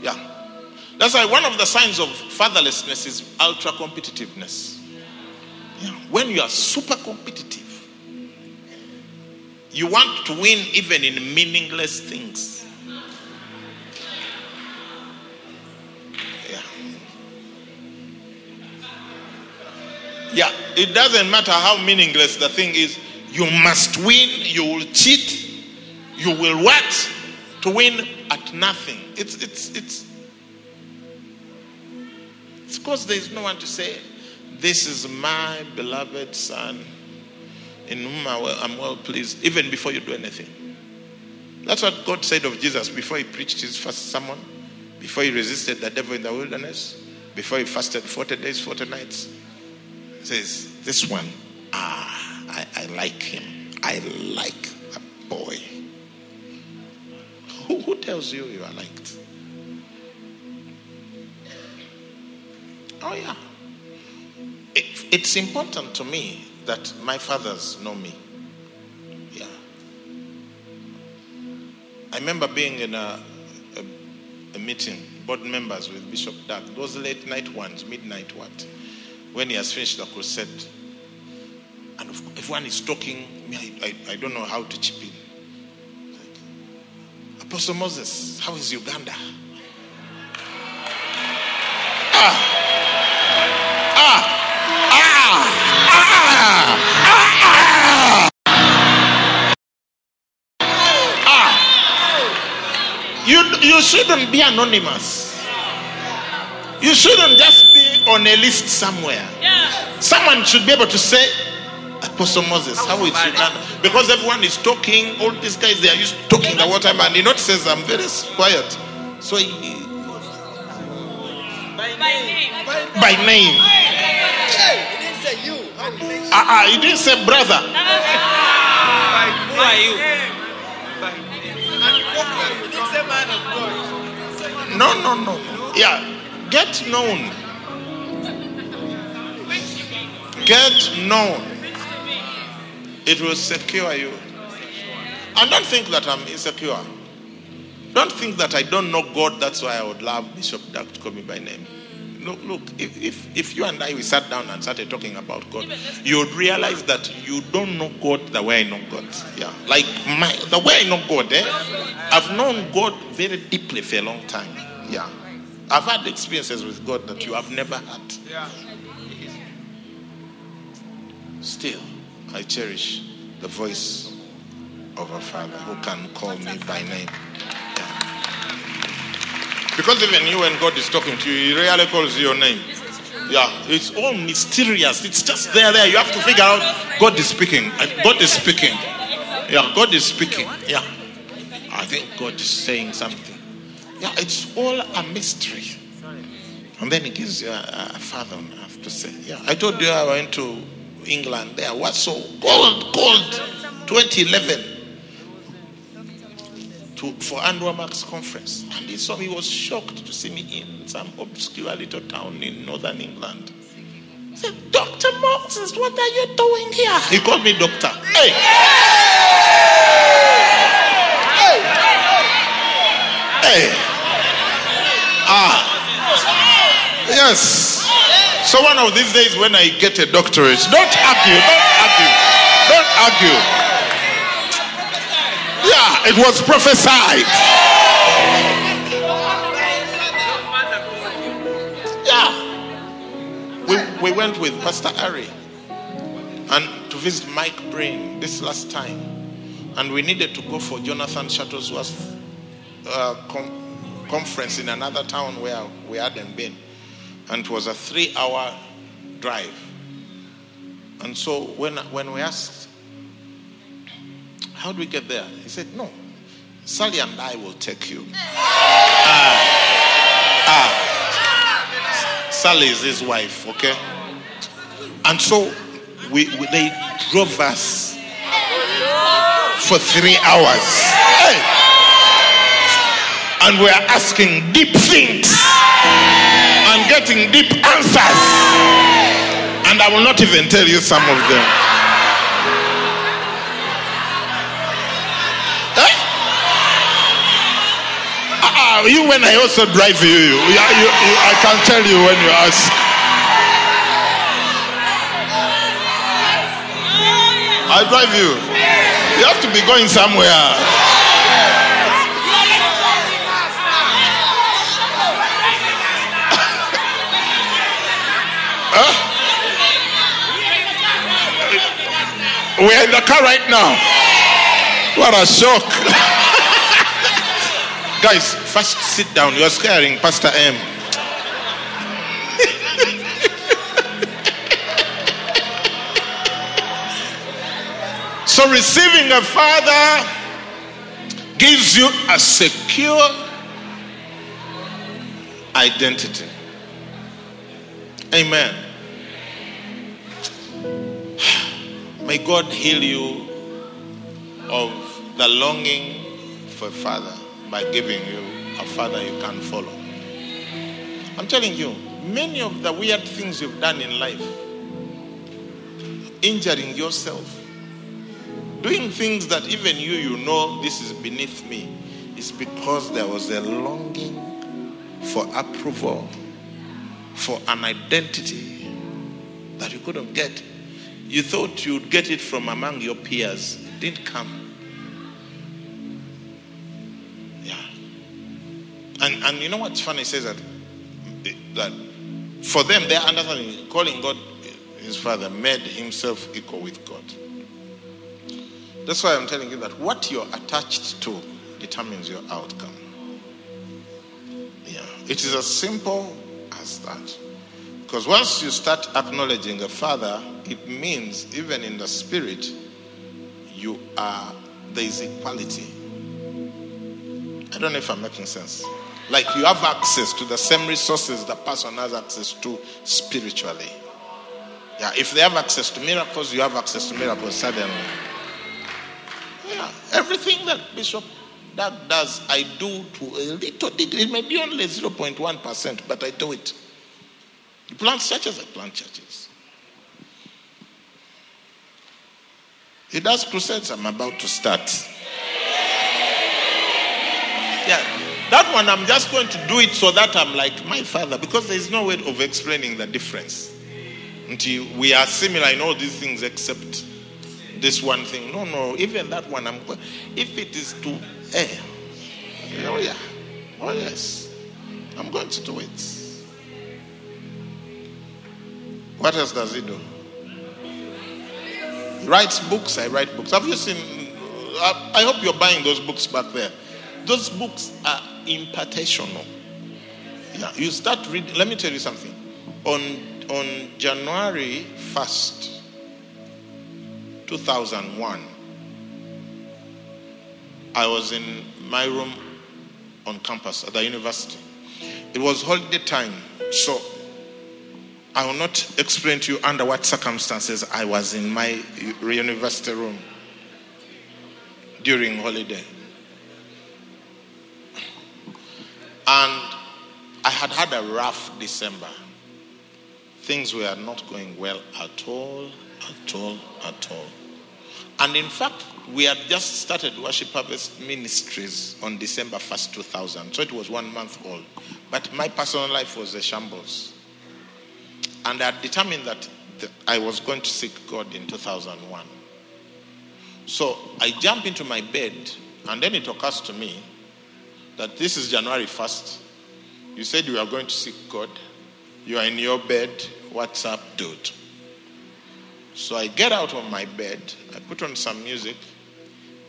Yeah. That's why one of the signs of fatherlessness is ultra competitiveness. Yeah. When you are super competitive, you want to win even in meaningless things. Yeah, it doesn't matter how meaningless the thing is. You must win. You will cheat. You will what? To win at nothing. It's it's it's it's because there is no one to say, "This is my beloved son, in whom I I'm well pleased." Even before you do anything. That's what God said of Jesus before he preached his first sermon, before he resisted the devil in the wilderness, before he fasted 40 days, 40 nights says, This one, ah, I, I like him. I like that boy. Who, who tells you you are liked? Oh, yeah. It, it's important to me that my fathers know me. Yeah. I remember being in a, a, a meeting, board members with Bishop Doug, those late night ones, midnight ones when he has finished the crusade. And everyone is talking, I, I, I don't know how to chip in. Like, Apostle Moses, how is Uganda? Ah! Ah! Ah! Ah! Ah! Ah! You, you shouldn't be anonymous. You shouldn't just be on a list somewhere. Yeah. Someone should be able to say, Apostle Moses, how is Uganda? Because everyone is talking, all these guys they are used to talking the whole time, and he notices I'm very quiet. So he, By name. by name. He didn't say you. How did he say Ah, ah, he didn't say brother. Who are you? And he didn't say man of God. No, no, no, no. Yeah, get known. Get known. It will secure you. And don't think that I'm insecure. Don't think that I don't know God. That's why I would love Bishop Doug to call me by name. Look, look. If, if if you and I we sat down and started talking about God, you would realize that you don't know God the way I know God. Yeah, like my the way I know God. Eh? I've known God very deeply for a long time. Yeah, I've had experiences with God that you have never had. Still, I cherish the voice of a father who can call me by name. Because even you, when God is talking to you, He rarely calls you your name. Yeah, it's all mysterious. It's just there, there. You have to figure out God is speaking. Uh, God is speaking. Yeah, God is speaking. Yeah. I think God is saying something. Yeah, it's all a mystery. And then He gives you a, a father on earth to say. Yeah, I told you I went to England. There was so cold, cold. 2011 to, for Andrew Mark's conference. And he saw he was shocked to see me in some obscure little town in northern England. He said, Dr. Moses, what are you doing here? He called me doctor. Hey! Hey! Hey! Ah! Yes. So one of these days when I get a doctorate, don't argue, don't argue, don't argue. Yeah, it was prophesied. Yeah. We, we went with Pastor Ari and to visit Mike Brain this last time. And we needed to go for Jonathan Shuttlesworth uh, conference in another town where we hadn't been. And it was a three hour drive. And so when, when we asked, How do we get there? He said, No, Sally and I will take you. Ah, ah. Sally is his wife, okay? And so we, we they drove us for three hours. And we're asking deep things and getting deep answers. And I will not even tell you some of them. Ah, you when I also drive you, you, you, you, you I can tell you when you ask. I drive you. You have to be going somewhere. We're in the car right now. What a shock. Guys, first sit down. You're scaring Pastor M. so, receiving a father gives you a secure identity. Amen. May God heal you of the longing for a father by giving you a father you can follow. I'm telling you, many of the weird things you've done in life, injuring yourself, doing things that even you, you know this is beneath me, is because there was a longing for approval, for an identity that you couldn't get. You thought you'd get it from among your peers. It didn't come. Yeah. And and you know what's funny? It says that that for them their understanding, calling God his father, made himself equal with God. That's why I'm telling you that what you're attached to determines your outcome. Yeah. It is as simple as that. Because once you start acknowledging a father, it means even in the spirit, you are there is equality. I don't know if I'm making sense. Like you have access to the same resources the person has access to spiritually. Yeah, if they have access to miracles, you have access to miracles suddenly. Yeah, everything that Bishop that does, I do to a little degree. It may be only 0.1%, but I do it. He plants churches, I plant churches. He does crusades, I'm about to start. Yeah, that one I'm just going to do it so that I'm like my father because there is no way of explaining the difference. Until we are similar in all these things except this one thing. No, no, even that one I'm going if it is to eh. Oh yeah. Oh yes. I'm going to do it. What else does he do? He writes books. I write books. Have you seen? I, I hope you're buying those books back there. Those books are impartational. Yeah, you start reading. Let me tell you something. On on January first, two thousand one, I was in my room on campus at the university. It was holiday time, so I will not explain to you under what circumstances I was in my university room during holiday. And I had had a rough December. Things were not going well at all, at all, at all. And in fact, we had just started Worship Harvest Ministries on December 1st, 2000. So it was one month old. But my personal life was a shambles. And I determined that I was going to seek God in 2001. So I jump into my bed, and then it occurs to me that this is January 1st. You said you are going to seek God. You are in your bed. What's up, dude? So I get out of my bed, I put on some music,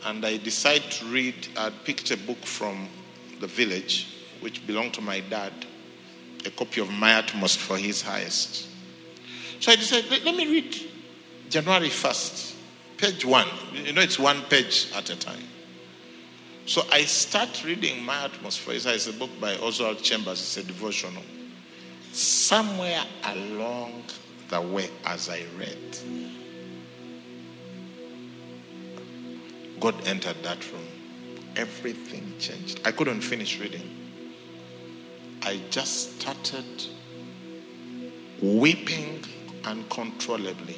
and I decide to read. I picked a book from the village, which belonged to my dad, a copy of My Utmost for His Highest. So I decided, let, let me read January 1st, page one. You know, it's one page at a time. So I start reading My Atmosphere. It's a book by Oswald Chambers, it's a devotional. Somewhere along the way, as I read, God entered that room. Everything changed. I couldn't finish reading. I just started weeping uncontrollably,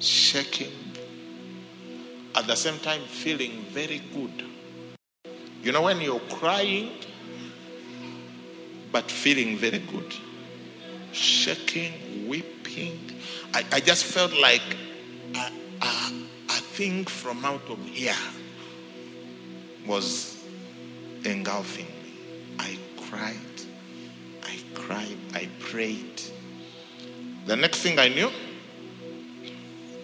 shaking, at the same time feeling very good. You know, when you're crying, but feeling very good, shaking, weeping, I, I just felt like a, a, a thing from out of here was engulfing me. I cried, cried, I prayed. The next thing I knew,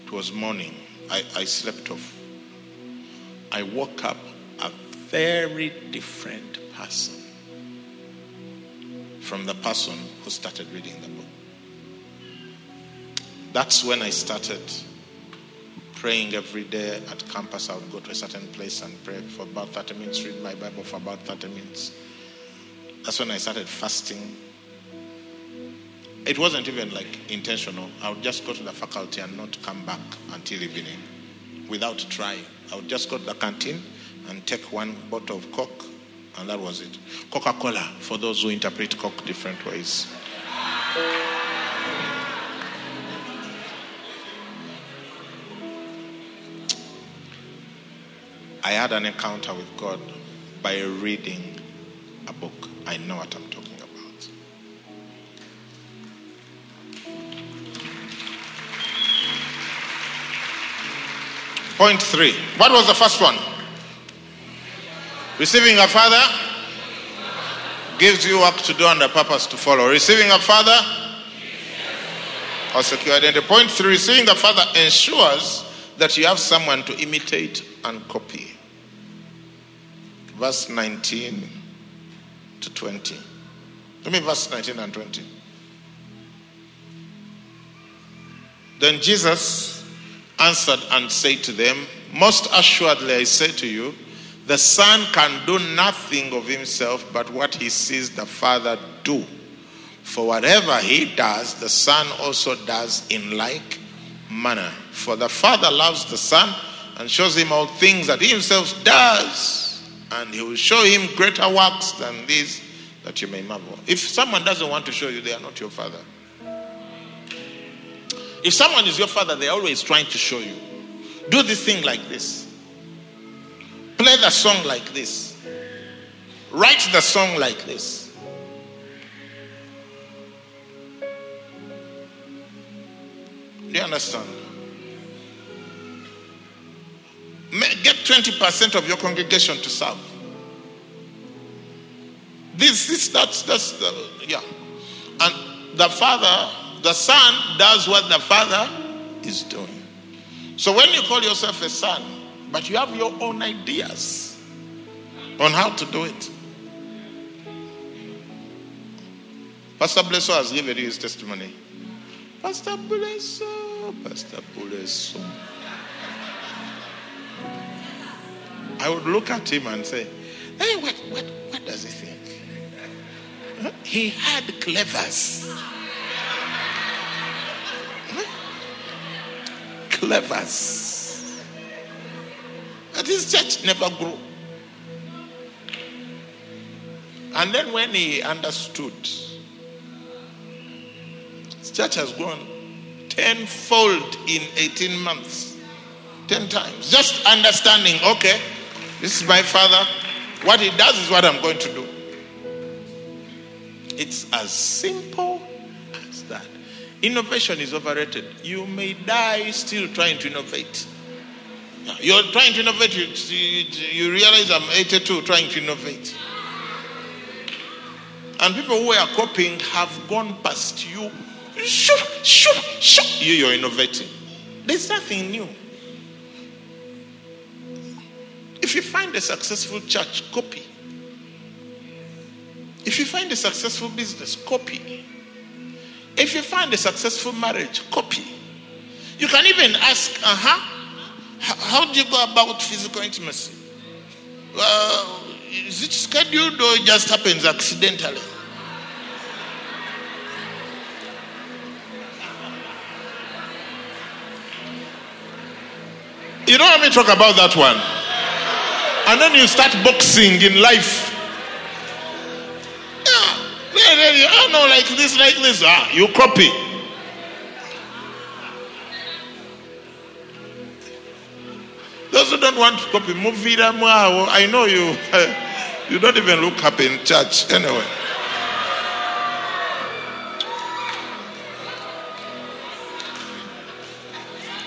it was morning. I, I slept off. I woke up a very different person from the person who started reading the book. That's when I started praying every day at campus. I would go to a certain place and pray for about 30 minutes, read my Bible for about 30 minutes. That's when I started fasting. It wasn't even like intentional. I would just go to the faculty and not come back until evening without trying. I would just go to the canteen and take one bottle of Coke, and that was it. Coca Cola, for those who interpret Coke different ways. I had an encounter with God by reading a book. I know what I'm talking Point three. What was the first one? Receiving a father gives you work to do and a purpose to follow. Receiving a father or secure identity. Point three. Receiving a father ensures that you have someone to imitate and copy. Verse 19 to 20. Give me verse 19 and 20. Then Jesus answered and said to them, Most assuredly I say to you, the Son can do nothing of himself but what he sees the Father do. For whatever he does, the Son also does in like manner. For the Father loves the Son and shows him all things that he himself does, and he will show him greater works than these that you may marvel. If someone doesn't want to show you, they are not your father. If someone is your father, they're always trying to show you. Do this thing like this. Play the song like this. Write the song like this. Do you understand? Get 20% of your congregation to serve. This is that's that's the yeah. And the father, the son does what the father is doing. So when you call yourself a son, but you have your own ideas on how to do it. Pastor Blesso has given you his testimony. Pastor Blesso, Pastor Blesso. I would look at him and say, hey, what, what, what does he think? He had clevers. Clevers. But his church never grew. And then when he understood, church has grown tenfold in 18 months. 10 times. Just understanding, okay, this is my father. What he does is what I'm going to do. It's as simple. Innovation is overrated. You may die still trying to innovate. You're trying to innovate, you, you realize I'm 82 trying to innovate. And people who are copying have gone past you. Shoo, shoo, shoo. You, you're innovating. There's nothing new. If you find a successful church, copy. If you find a successful business, copy. If you find a successful marriage, copy. You can even ask, uh huh, how do you go about physical intimacy? Well, is it scheduled or it just happens accidentally? You don't want me to talk about that one. And then you start boxing in life. I know, like this, like this. Ah, you copy. Those who don't want to copy, move it. I know you. You don't even look up in church anyway.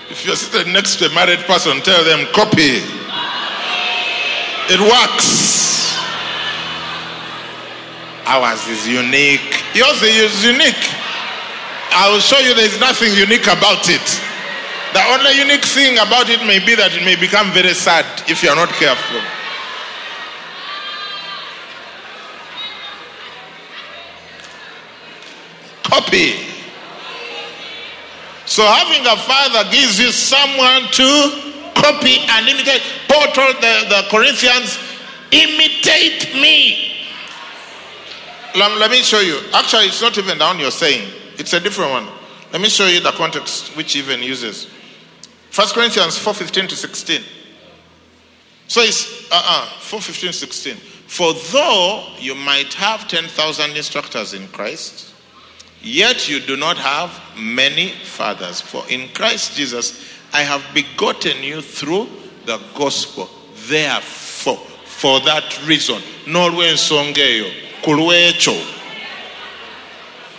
If you're sitting next to a married person, tell them, copy. It works. Ours is unique. Yours is unique. I will show you there's nothing unique about it. The only unique thing about it may be that it may become very sad if you're not careful. Copy. So having a father gives you someone to copy and imitate. Paul told the, the Corinthians, imitate me. Let, me show you. Actually, it's not even down you're saying. It's a different one. Let me show you the context which even uses. 1 Corinthians 4.15 to 16. So it's uh uh 4 15 16. For though you might have 10,000 instructors in Christ, yet you do not have many fathers. For in Christ Jesus I have begotten you through the gospel. Therefore, for that reason, nolw'ensonga kulwecho.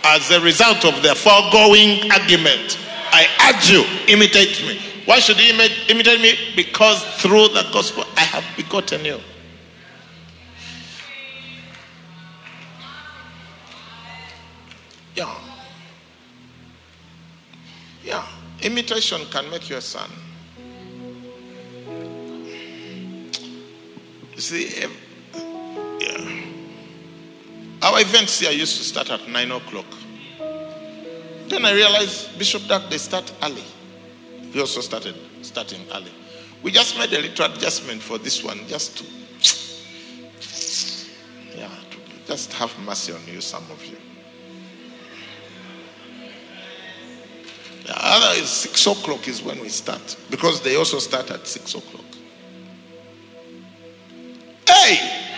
As a result of the foregoing argument, I urge you, imitate me. Why should you imitate, me? Because through the gospel I have begotten you. Yeah. Yeah. Imitation can make you a son. You see. Our events here used to start at 9 o'clock. Then I realized, Bishop, that they start early. We also started starting early. We just made a little adjustment for this one, just to, yeah, to just have mercy on you, some of you. The other is six o'clock is when we start because they also start at six o'clock. Hey!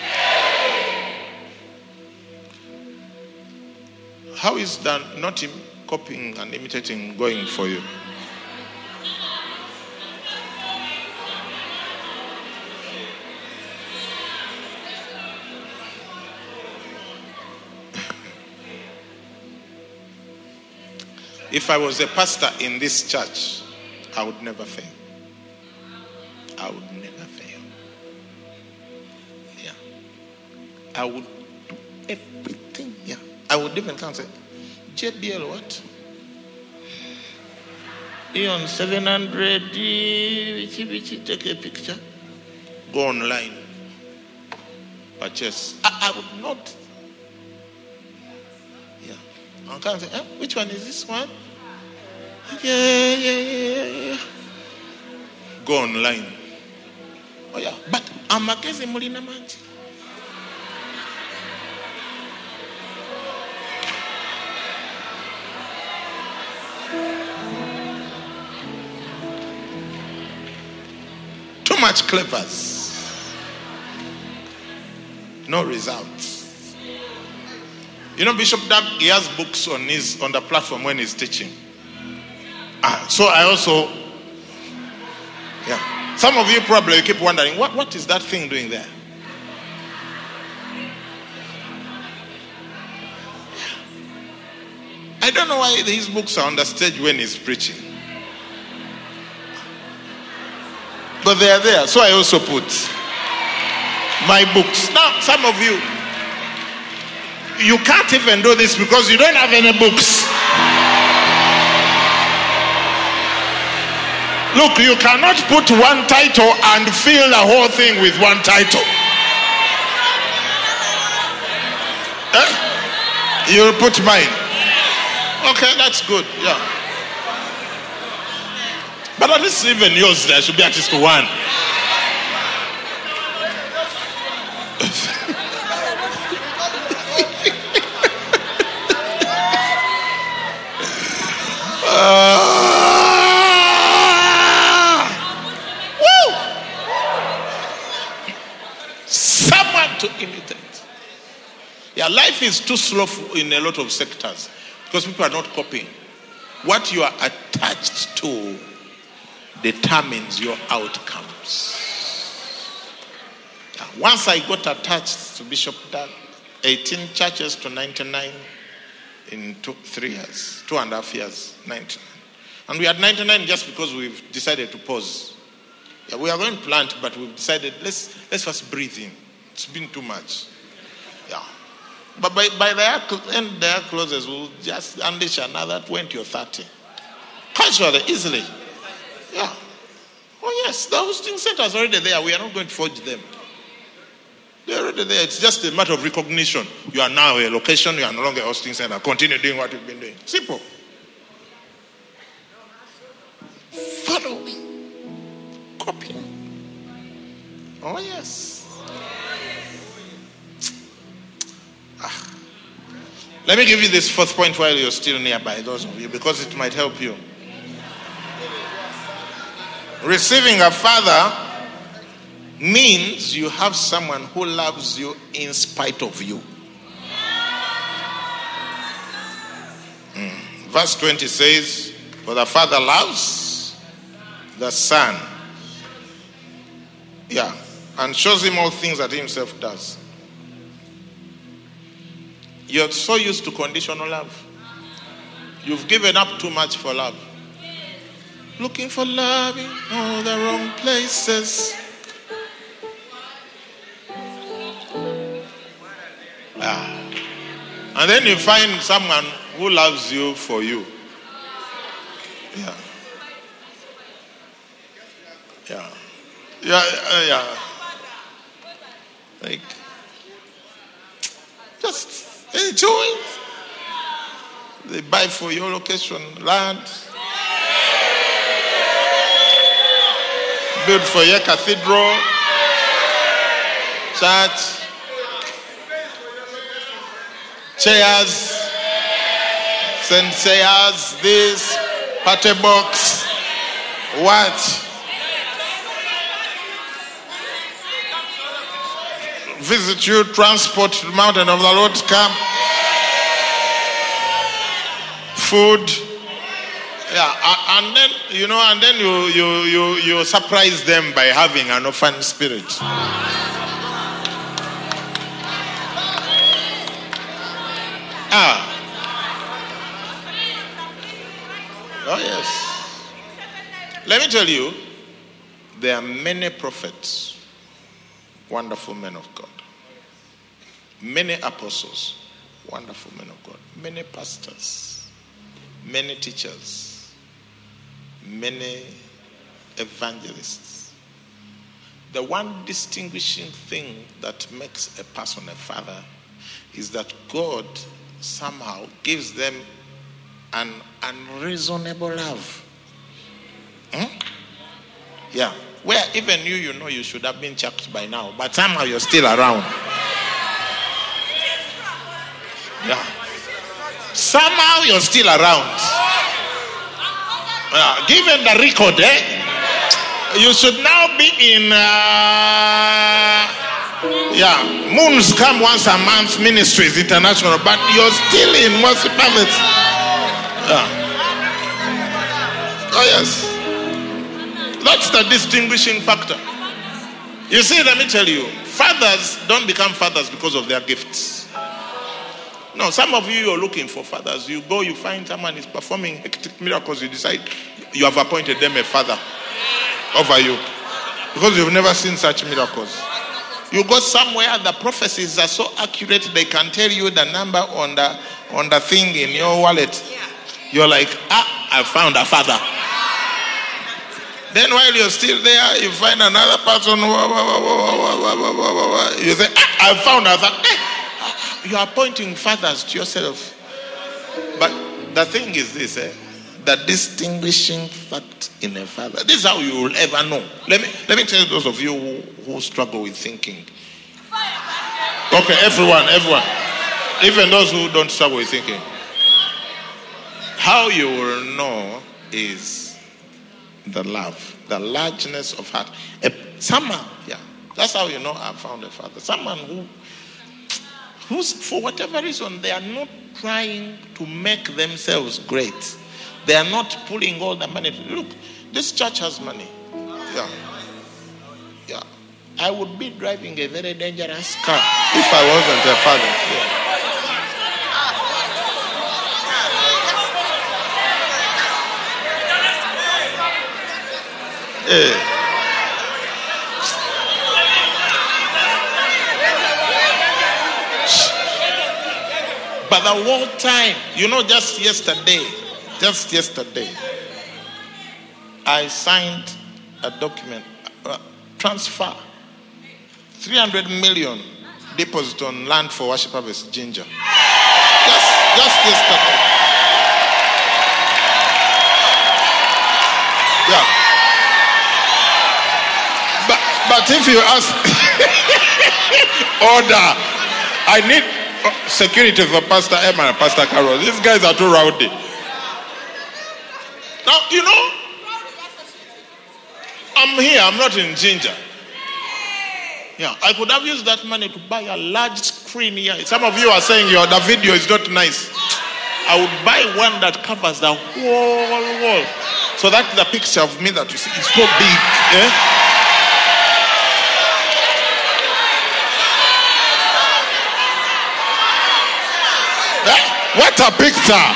How is that not Im- copying and imitating going for you? If I was a pastor in this church, I would never fail. I would never fail. Yeah. I would. I would even come and say, JBL, what? Eon 700, which, which, take a picture. Go online. Purchase. I, I would not. Yeah. I'll come and say, eh, which one is this one? Yeah, yeah, yeah, yeah. Go online. Oh yeah, but amakezi mulina mangi. Much clevers. No results. You know, Bishop Dag, he has books on his on the platform when he's teaching. Ah, so I also, yeah. Some of you probably keep wondering, what, what is that thing doing there? I don't know why his books are on the stage when he's preaching. But they are there. So I also put my books. Now, some of you, you can't even do this because you don't have any books. Look, you cannot put one title and fill the whole thing with one title. Eh? You'll put mine. Okay, that's good. Yeah. But at least even yours, there should be at least one. Someone to imitate. Yeah, life is too slow in a lot of sectors because people are not copying. What you are attached to determines your outcomes. Once I got attached to Bishop Dag, 18 churches to 99 in two, three years, two and a half years, 99. And we had 99 just because we've decided to pause. Yeah, we are going to plant, but we've decided let's let's first breathe in. It's been too much. Yeah. But by, by the end the year closes, we'll just unleash another 20 or 30. Casually, easily. Yeah. Oh, yes, the hosting center is already there. We are not going to forge them. They're already there. It's just a matter of recognition. You are now a location, you are no longer a hosting center. Continue doing what you've been doing. Simple. Following. Copying. Oh, yes. Ah. Let me give you this fourth point while you're still nearby, those of you, because it might help you. Receiving a father means you have someone who loves you in spite of you. Mm. Verse 20 says, For the father loves the son. Yeah. And shows him all things that he himself does. You're so used to conditional love. You've given up too much for love. Looking for love in all the wrong places. Ah. And then you find someone who loves you for you. Yeah. Yeah. Yeah, uh, yeah. Like, just enjoy. They buy for your location land, build for your cathedral, church, chairs, send chairs, this, party box, what? Visit you, transport to the mountain of the Lord's camp, food. Yeah, and then you know, and then you you you you surprise them by having an orphan spirit. Ah. Oh yes. Let me tell you, there are many prophets, wonderful men of God, many apostles, wonderful men of God, many pastors, many teachers, many evangelists. The one distinguishing thing that makes a person a father is that God somehow gives them an unreasonable love. Hmm? Yeah. Where even you, you know, you should have been chucked by now, but somehow you're still around. Yeah. Somehow you're still around. Yeah. Given the record, eh? You should now be in. Uh, yeah, moons come once a month, ministries international, but you're still in permits. Yeah. Oh, yes. That's the distinguishing factor. You see, let me tell you, fathers don't become fathers because of their gifts. No, some of you you're looking for fathers. You go, you find someone is performing hectic miracles. You decide you have appointed them a father over you because you've never seen such miracles. You go somewhere, the prophecies are so accurate they can tell you the number on the on the thing in your wallet. You're like, ah, I found a father. Then while you're still there, you find another person. You say, ah, I found a father. You are appointing fathers to yourself. But the thing is this, eh? the distinguishing fact in a father. This is how you will ever know. Let me let me tell those of you who, who struggle with thinking. Okay, everyone, everyone. Even those who don't struggle with thinking. How you will know is the love, the largeness of heart. Someone, yeah. That's how you know I found a father. Someone who who's for whatever reason they are not trying to make themselves great. They are not pulling all the money. Look, this church has money. Yeah. Yeah. I would be driving a very dangerous car if I wasn't a father. Yeah. Eh. But the whole time, you know, just yesterday, just yesterday, I signed a document, uh, transfer, 300 million deposit on land for worship harvest Jinja. Just, just yesterday. Yeah. But, but if you ask, order, I need security for Pastor Emma and Pastor Carol. These guys are too rowdy. Now, you know, I'm here, I'm not in Jinja. Yeah, I could have used that money to buy a large screen here. Some of you are saying your the video is not nice. I would buy one that covers the whole wall. So that the picture of me that you see is so big. Eh? Eh? What a picture!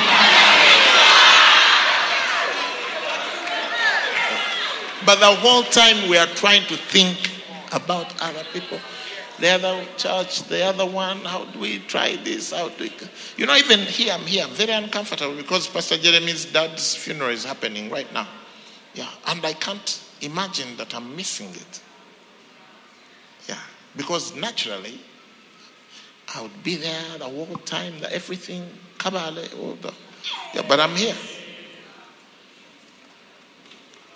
But the whole time we are trying to think about other people. The other church, the other one, how do we try this? How do we... You know, even here, I'm here, I'm very uncomfortable because Pastor Jeremy's dad's funeral is happening right now. Yeah, and I can't imagine that I'm missing it. Yeah, because naturally, I would be there the whole time, the everything, Oh, yeah, but I'm here.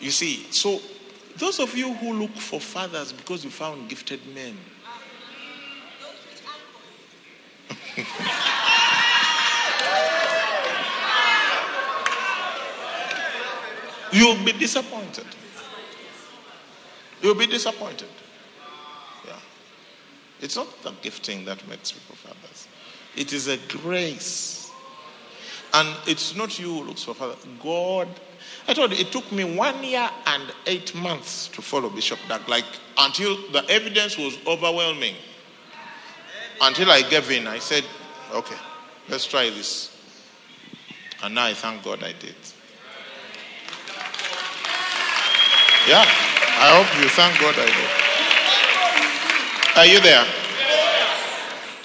You see, so those of you who look for fathers because you found gifted men, you'll be disappointed. You'll be disappointed. Yeah. It's not the gifting that makes people fathers, it is a grace. And it's not you who looks for father. God I told you, it took me one year and eight months to follow Bishop Dag, like until the evidence was overwhelming. Until I gave in, I said, okay, let's try this. And now I thank God I did. Yeah, I hope you thank God I did. Are you there?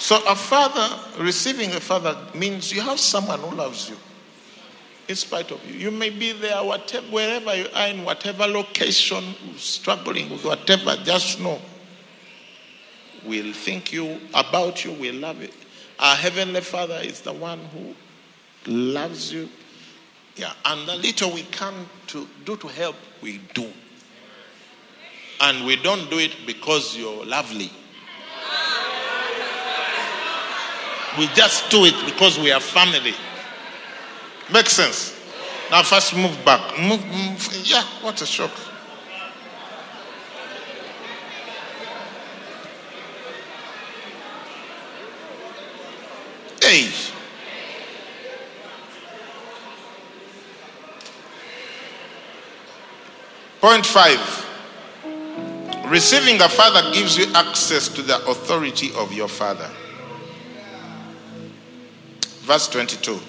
So, a father, receiving a father means you have someone who loves you in spite of you. You may be there whatever, wherever you are, in whatever location, struggling with whatever, just know. We'll think you about you, we'll love it. Our Heavenly Father is the one who loves you. Yeah, and the little we can to do to help, we do. And we don't do it because you're lovely. We just do it because we are family. Makes sense. Now first move back. Move, move. Yeah, what a shock. Hey. Point five. Receiving a father gives you access to the authority of your father. Verse 22.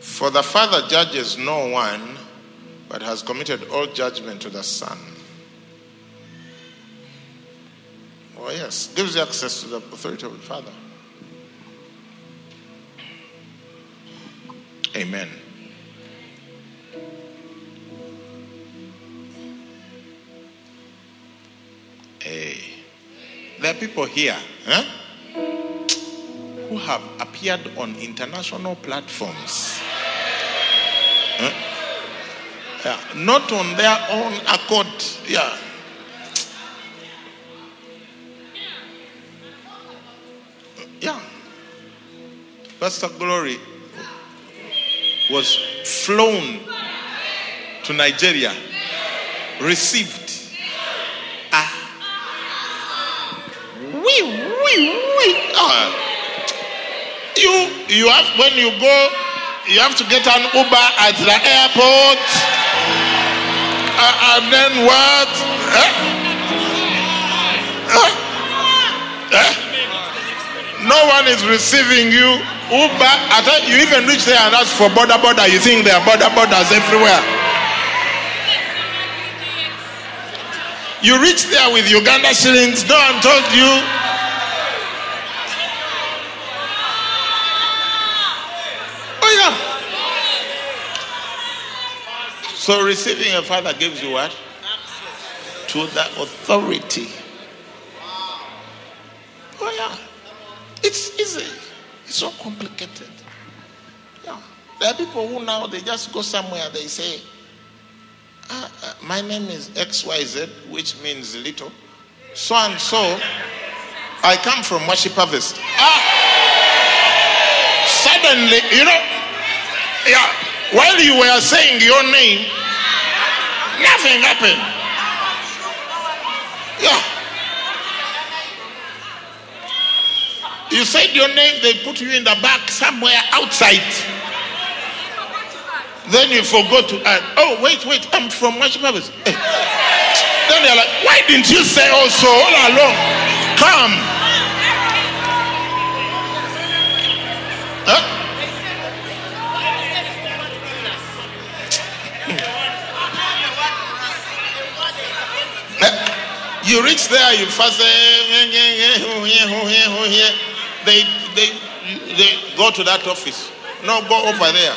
For the Father judges no one, but has committed all judgment to the Son. Oh, yes, gives you access to the authority of the Father. Amen. Hey. There are people here. Huh? Who have appeared on international platforms. Huh? Yeah, not on their own accord. Yeah. Yeah. Pastor Glory was flown to Nigeria, received. Ah. Wee, Ah. You, you have, when you go, you have to get an Uber at the airport. Uh, and then what? Eh? Eh? Eh? No one is receiving you. Uber, you even reach there and ask for boda boda. You think there are boda bodas everywhere. You reach there with Uganda shillings. No one told you. Oh yeah. So receiving a father gives you what? To the authority. Oh yeah. It's easy. It's not complicated. Yeah. There are people who now they just go somewhere, they say, ah, uh, My name is XYZ, which means little. So and so, I come from Worship Harvest. Ah! Suddenly, you know, yeah, while you were saying your name, nothing happened. Yeah. You said your name, they put you in the back somewhere outside. Then you forgot to add, oh, wait, wait, I'm from Worship. Eh. Then they're like, why didn't you say also all along? Come. You reach there, you say, they, they, they go to that office. No, go over there.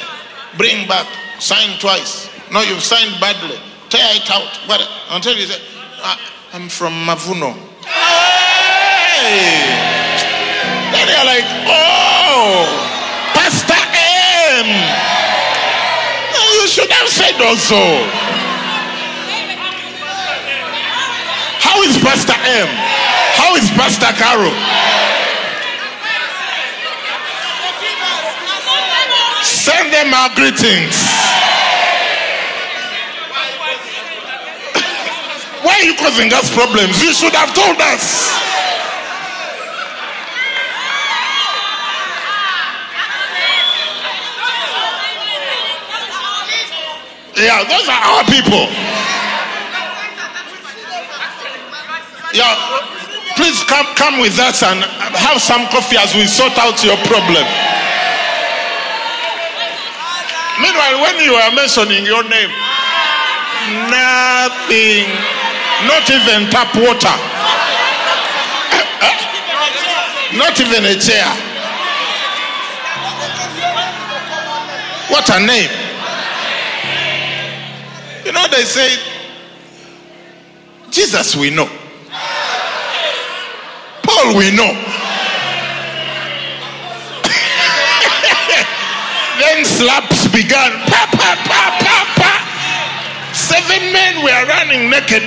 Bring back. Sign twice. No, you've signed badly. Tear it out. But until you say, "Ah, I'm from Mavuno. Hey! Then they're like, oh, Pastor M. You should have said also. How is Pastor M? How is Pastor Carol? Send them our greetings. Why are you causing us problems? You should have told us. Yeah, those are our people. Yeah, please come come with us and have some coffee as we sort out your problem. Meanwhile, when you are mentioning your name, nothing, not even tap water, not even a chair. What a name! You know, they say, Jesus, we know. Paul, we know. then slaps began. Pa, pa, pa, pa, pa. Seven men were running naked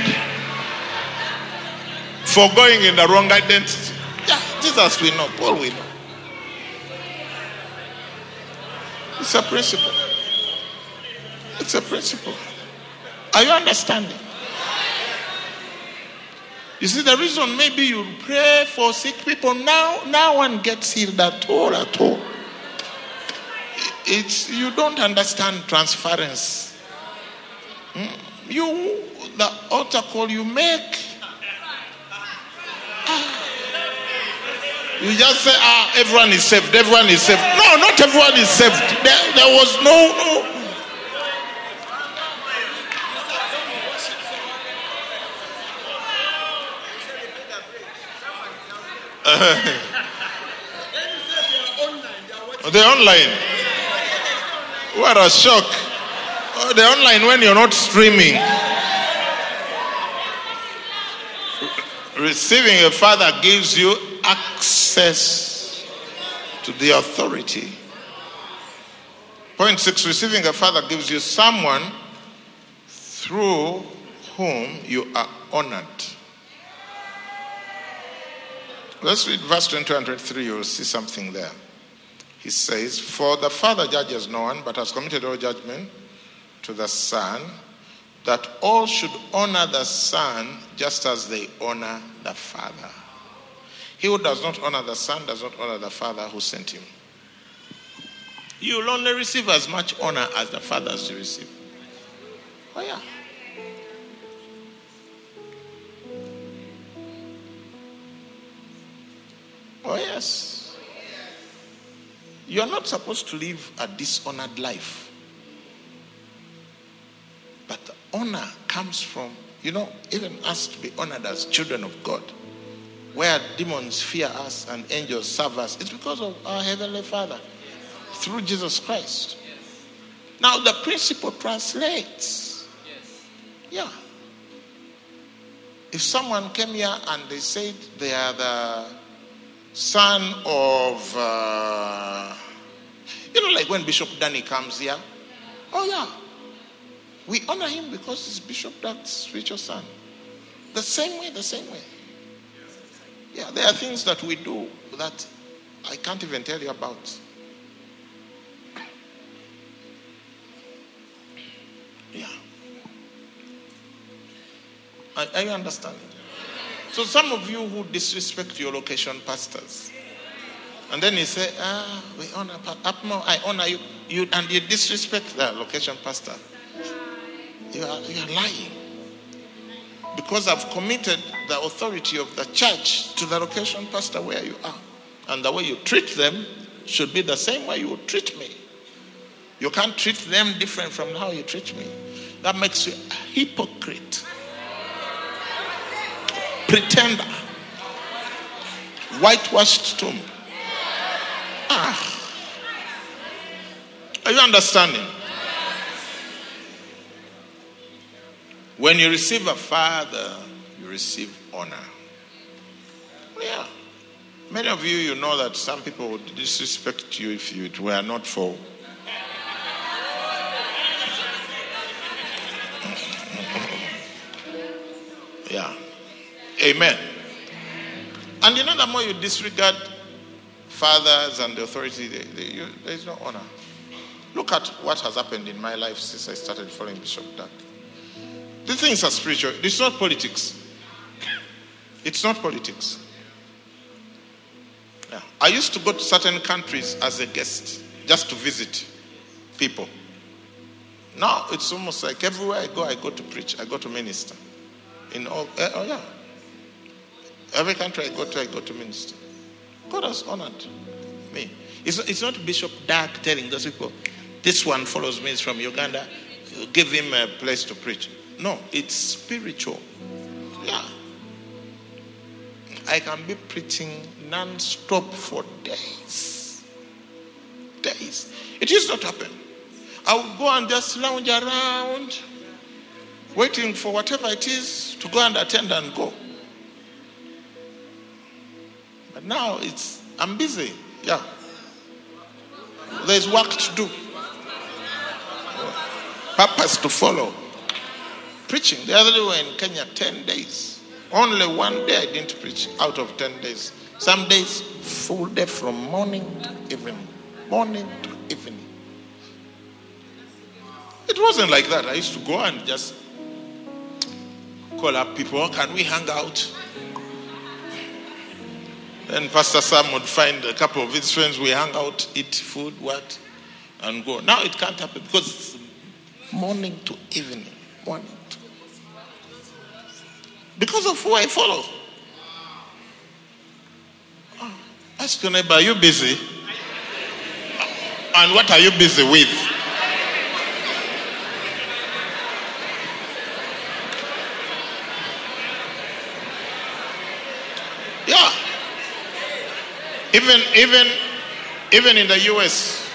for going in the wrong identity. Yeah, Jesus, we know. Paul, we know. It's a principle. It's a principle. Are you understanding? You see, the reason maybe you pray for sick people now, no one gets healed at all, at all. It's you don't understand transference. Mm, You, the altar call you make. Ah. You just say, ah, everyone is saved, everyone is saved. No, not everyone is saved. There, there was no, no. Oh, the online. What a shock. Oh, the online when you're not streaming. Receiving a father gives you access to the authority. Point six receiving a father gives you someone through whom you are honored. Let's read verse 22 and 23. You will see something there. He says, For the Father judges no one, but has committed all judgment to the Son, that all should honor the Son just as they honor the Father. He who does not honor the Son does not honor the Father who sent him. You will only receive as much honor as the Father has to receive. Oh, yeah. Oh, yes. You are not supposed to live a dishonored life. But honor comes from, you know, even us to be honored as children of God. Where demons fear us and angels serve us, it's because of our Heavenly Father through Jesus Christ. Now, the principle translates. Yeah. If someone came here and they said they are the son of, uh, you know, like when Bishop Danny comes here. Oh, yeah. We honor him because he's Bishop Dan's spiritual son. The same way, the same way. Yeah, there are things that we do that I can't even tell you about. Yeah. Are, are you understanding? So some of you who disrespect your location pastors, and then you say, ah, we honor, Apmo, I honor you, you, and you disrespect the location pastor. You are, you are lying. Because I've committed the authority of the church to the location pastor where you are. And the way you treat them should be the same way you would treat me. You can't treat them different from how you treat me. That makes you a hypocrite pretender, whitewashed tomb. Ah. Are you understanding? When you receive a father, you receive honor. Yeah. Many of you, you know that some people would disrespect you if it were not for Amen. And you know, the more you disregard fathers and the authority, they, they, you, there is no honor. Look at what has happened in my life since I started following Bishop Dag. These things are spiritual. It's not politics. It's not politics. Yeah. I used to go to certain countries as a guest just to visit people. Now it's almost like everywhere I go, I go to preach, I go to minister. In all, uh, oh yeah, Every country I go to, I go to minister. God has honored me. It's, it's not Bishop Dag telling those people, this one follows me, is from Uganda, give him a place to preach. No, it's spiritual. Yeah. I can be preaching non stop for days. Days. It used not happen. I would go and just lounge around, waiting for whatever it is to go and attend and go. But now it's, I'm busy. Yeah. There's work to do, purpose to follow. Preaching. The other day we were in Kenya 10 days. Only one day I didn't preach out of 10 days. Some days, full day from morning to evening. Morning to evening. It wasn't like that. I used to go and just call up people. Oh, can we hang out? Then Pastor Sam would find a couple of his friends. We hang out, eat food, what, and go. Now it can't happen because it's morning to evening. Morning to Because of who I follow. Oh, ask your neighbor, are you busy? And what are you busy with? Yeah. Even, even, even in the US,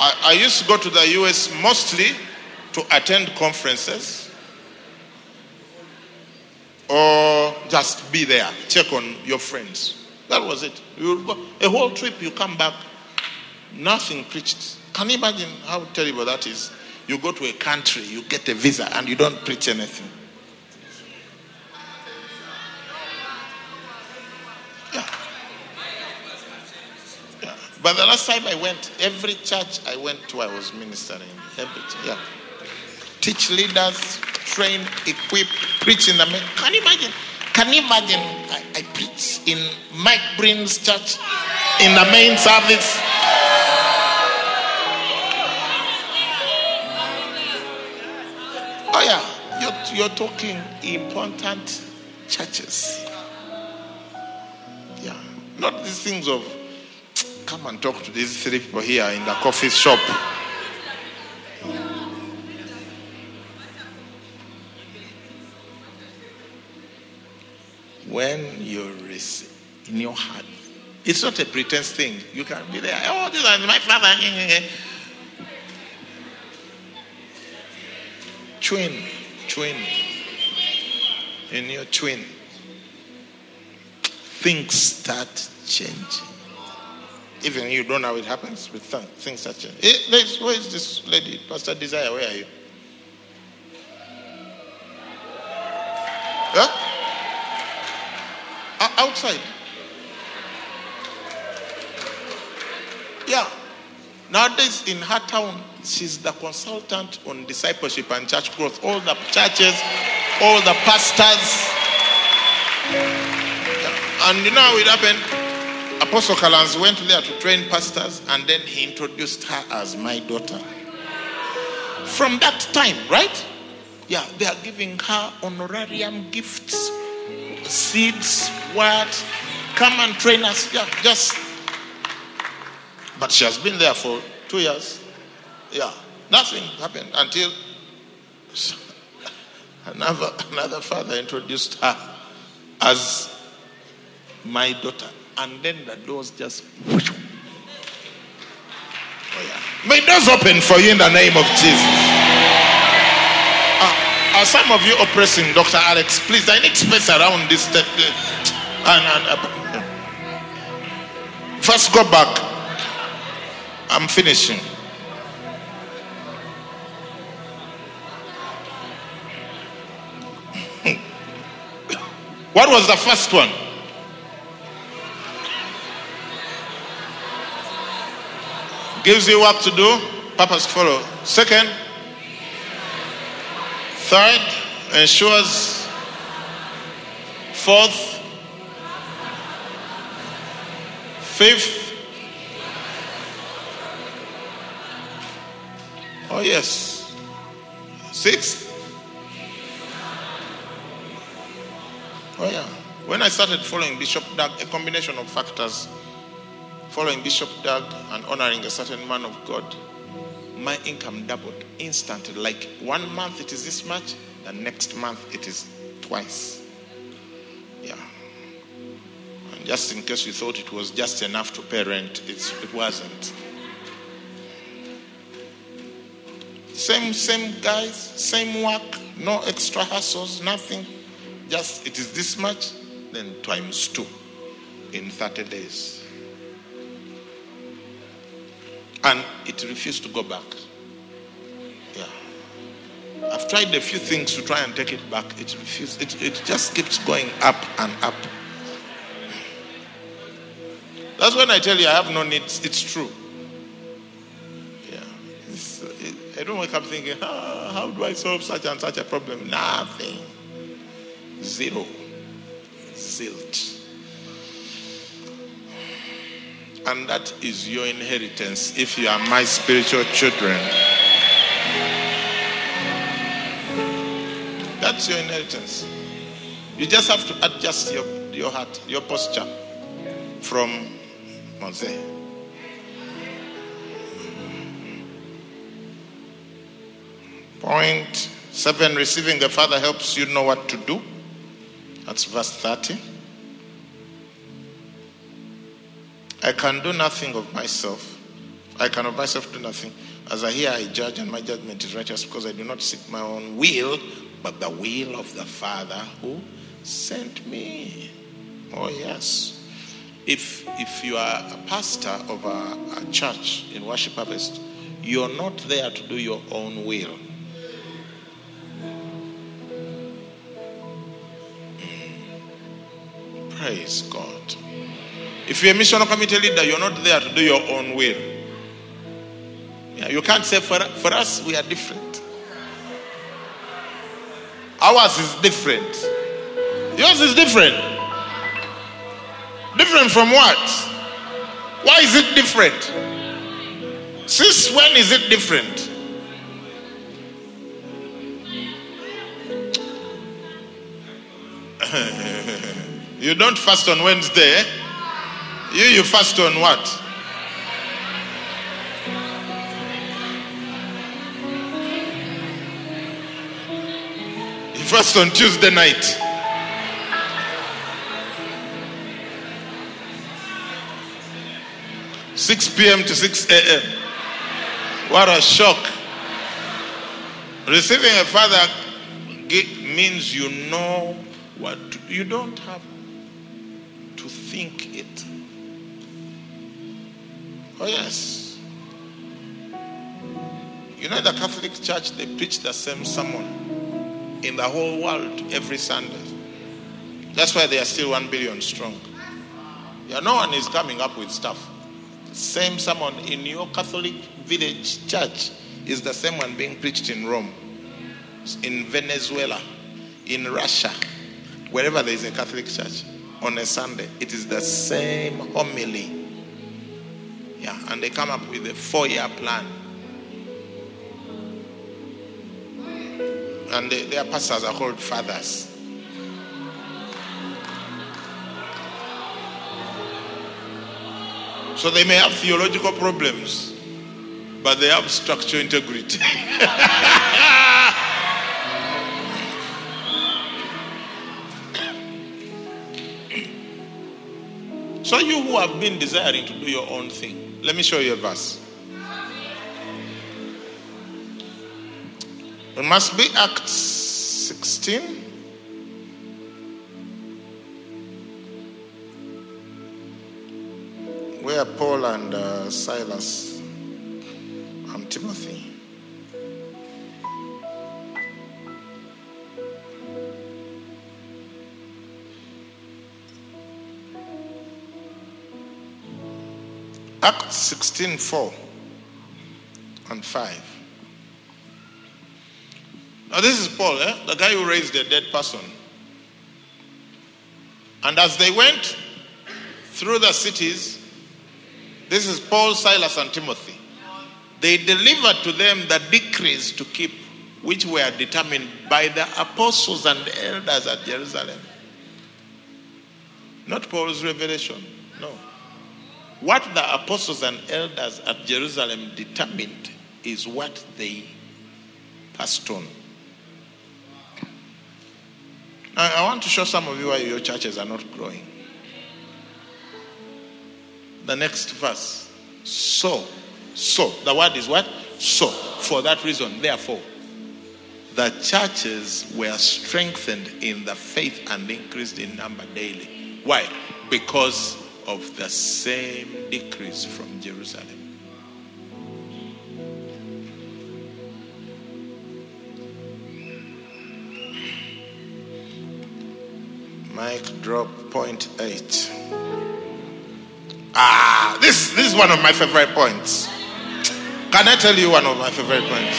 I, I used to go to the US mostly to attend conferences or just be there, check on your friends. That was it. You go a whole trip, you come back, nothing preached. Can you imagine how terrible that is? You go to a country, you get a visa, and you don't preach anything. But the last time I went, every church I went to, I was ministering. Every, yeah. Teach leaders, train, equip, preach in the main. Can you imagine? Can you imagine? I, I preach in Mike Breen's church in the main service. Oh yeah, you're, you're talking important churches. Yeah, not these things of come and talk to these three people here in the coffee shop. When you're in your heart, it's not a pretense thing. You can be there. Oh, this is my father. Twin, twin. In your twin, things start changing. Even you don't know how it happens, but things start changing. Hey, eh, where is this lady, Pastor Desire? Where are you? Huh? outside. Yeah. Nowadays in her town, she's the consultant on discipleship and church growth. All the churches, all the pastors. Yeah. And you know how it happened? Apostle Kalans went there to train pastors and then he introduced her as my daughter. From that time, right? Yeah, they are giving her honorarium gifts, seeds, what? Come and train us. Yeah, just. But she has been there for two years. Yeah, nothing happened until another, another father introduced her as my daughter. And then the doors just. Oh, yeah. May doors open for you in the name of Jesus. Uh, are some of you oppressing Dr. Alex? Please, I need space around this. Uh, and, and, uh, first, go back. I'm finishing. what was the first one? Gives you work to do, purpose to follow. Second, third, ensures. Fourth, Fifth. Oh, yes. Sixth. Oh, yeah. When I started following Bishop Dag, a combination of factors, following Bishop Dag and honoring a certain man of God, my income doubled instantly. Like one month it is this much, the next month it is twice. Yeah. And just in case you thought it was just enough to pay rent, it wasn't. Same, same guys, same work, no extra hassles, nothing. Just it is this much, then times two in 30 days. And it refused to go back. Yeah. I've tried a few things to try and take it back. It refused. It, it just keeps going up and up. That's when I tell you I have no needs. It's true. Yeah. It's, it, I don't wake up thinking, ah, how do I solve such and such a problem? Nothing. Zero. Zilt. And that is your inheritance if you are my spiritual children. That's your inheritance. You just have to adjust your, your heart, your posture from Mose. Point seven receiving the Father helps you know what to do. That's verse 30. I can do nothing of myself. I can of myself do nothing. As I hear, I judge, and my judgment is righteous because I do not seek my own will, but the will of the Father who sent me. Oh, yes. if if you are a pastor of a, a church in worship harvest, you're not there to do your own will. Hmm. Praise God. If you're a missional committee leader, you're not there to do your own will. Yeah, you can't say for, for us we are different. Ours is different. Yours is different. Different from what? Why is it different? Since when is it different? you don't fast on Wednesday. Eh? You you fast on what? You fast on Tuesday night. Six p.m. to six a.m. What a shock! Receiving a father means you know what you don't have to think it. Oh yes. You know the Catholic Church they preach the same sermon in the whole world every Sunday. That's why they are still one billion strong. Yeah, no one is coming up with stuff. Same sermon in your Catholic village church is the same one being preached in Rome, in Venezuela, in Russia, wherever there is a Catholic church on a Sunday. It is the same homily. Yeah, and they come up with a four year plan. And they, their pastors are called fathers. So they may have theological problems, but they have structural integrity. so you who have been desiring to do your own thing, let me show you a verse. It must be Acts 16. Where Paul and uh, Silas and Timothy. Acts 16 4 and 5. Now, this is Paul, eh? the guy who raised a dead person. And as they went through the cities, this is Paul, Silas, and Timothy. They delivered to them the decrees to keep, which were determined by the apostles and elders at Jerusalem. Not Paul's revelation, no. What the apostles and elders at Jerusalem determined is what they passed on. Now, I want to show some of you why your churches are not growing. The next verse. So, so, the word is what? So, for that reason, therefore, the churches were strengthened in the faith and increased in number daily. Why? Because of the same decrees from Jerusalem. Mic drop point eight. Ah, this, this is one of my favorite points. Can I tell you one of my favorite points?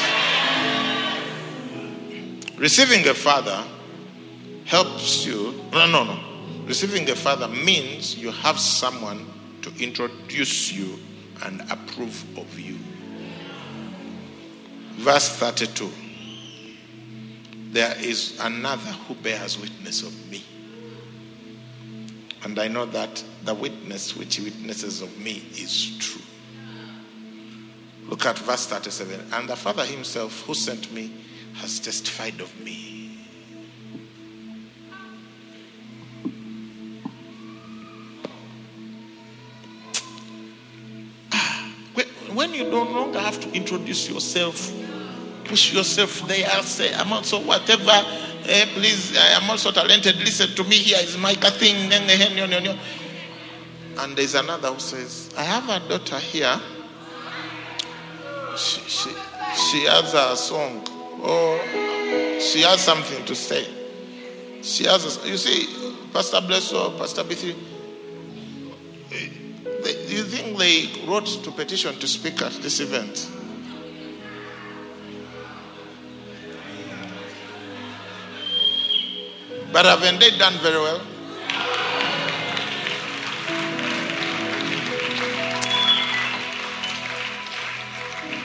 Receiving a father helps you. No, no, no. Receiving a father means you have someone to introduce you and approve of you. Verse 32 There is another who bears witness of me. And I know that the witness which he witnesses of me is true. Look at verse 37. And the Father himself who sent me has testified of me. When- you no longer have to introduce yourself, push yourself there, say, I'm also whatever, eh, please, I am also talented. Listen to me, here is my thing. And there's another who says, I have a daughter here. She, she, she has a song or she has something to say. She has, a, you see, Pastor Blesso, Pastor B3, they, do you think they wrote to petition to speak at this event? But haven't they done very well?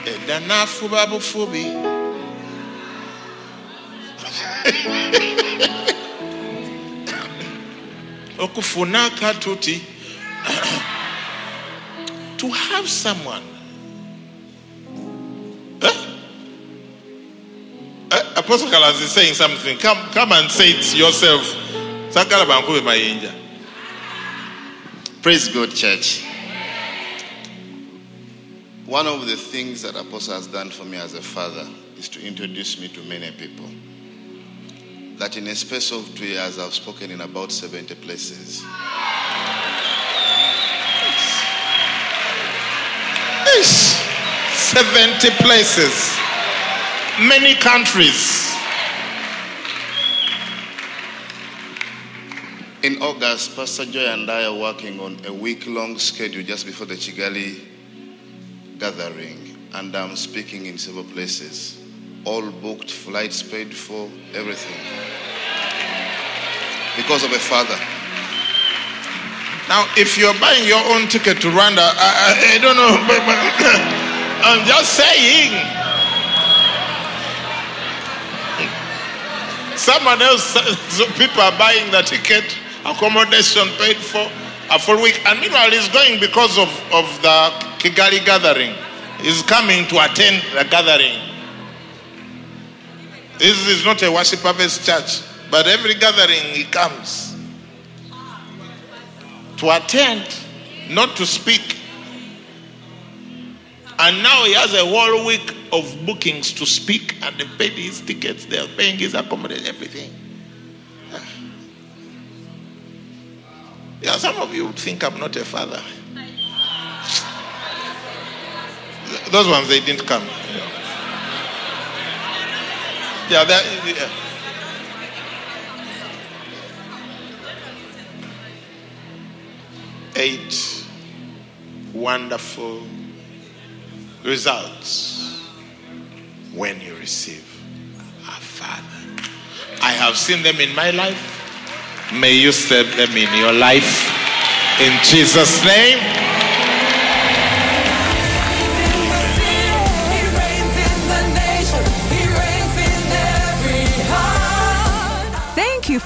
edanafuba bufubi okufuna katuti to have someone? Eh, apostle kalas is saying something come, come and say it yourself Praise God, church. One of the things that Apostle has done for me as a father is to introduce me to many people. That in a space of two years, I've spoken in about 70 places. Ish. 70 places many countries In August, Pastor Joy and I are working on a week long schedule just before the Kigali gathering, and I'm speaking in several places. All booked, flights paid for, everything. Because of a father. Now, if you're buying your own ticket to Rwanda, I, I, I don't know, but, but I'm just saying. Someone else, so people are buying the ticket, accommodation paid for, a full week, and meanwhile he's going because of, of the Kigali gathering. He's coming to attend the gathering. This is not a worship harvest church, but every gathering he comes to attend, not to speak. And now he has a whole week of bookings to speak, and they paid his tickets, they're paying his accommodation, everything. Yeah, some of you think I'm not a father. Those ones, they didn't come. Yeah, that, yeah. Eight wonderful results when you receive father. I have seen them in my life. May you see them in your life. In Jesus' name.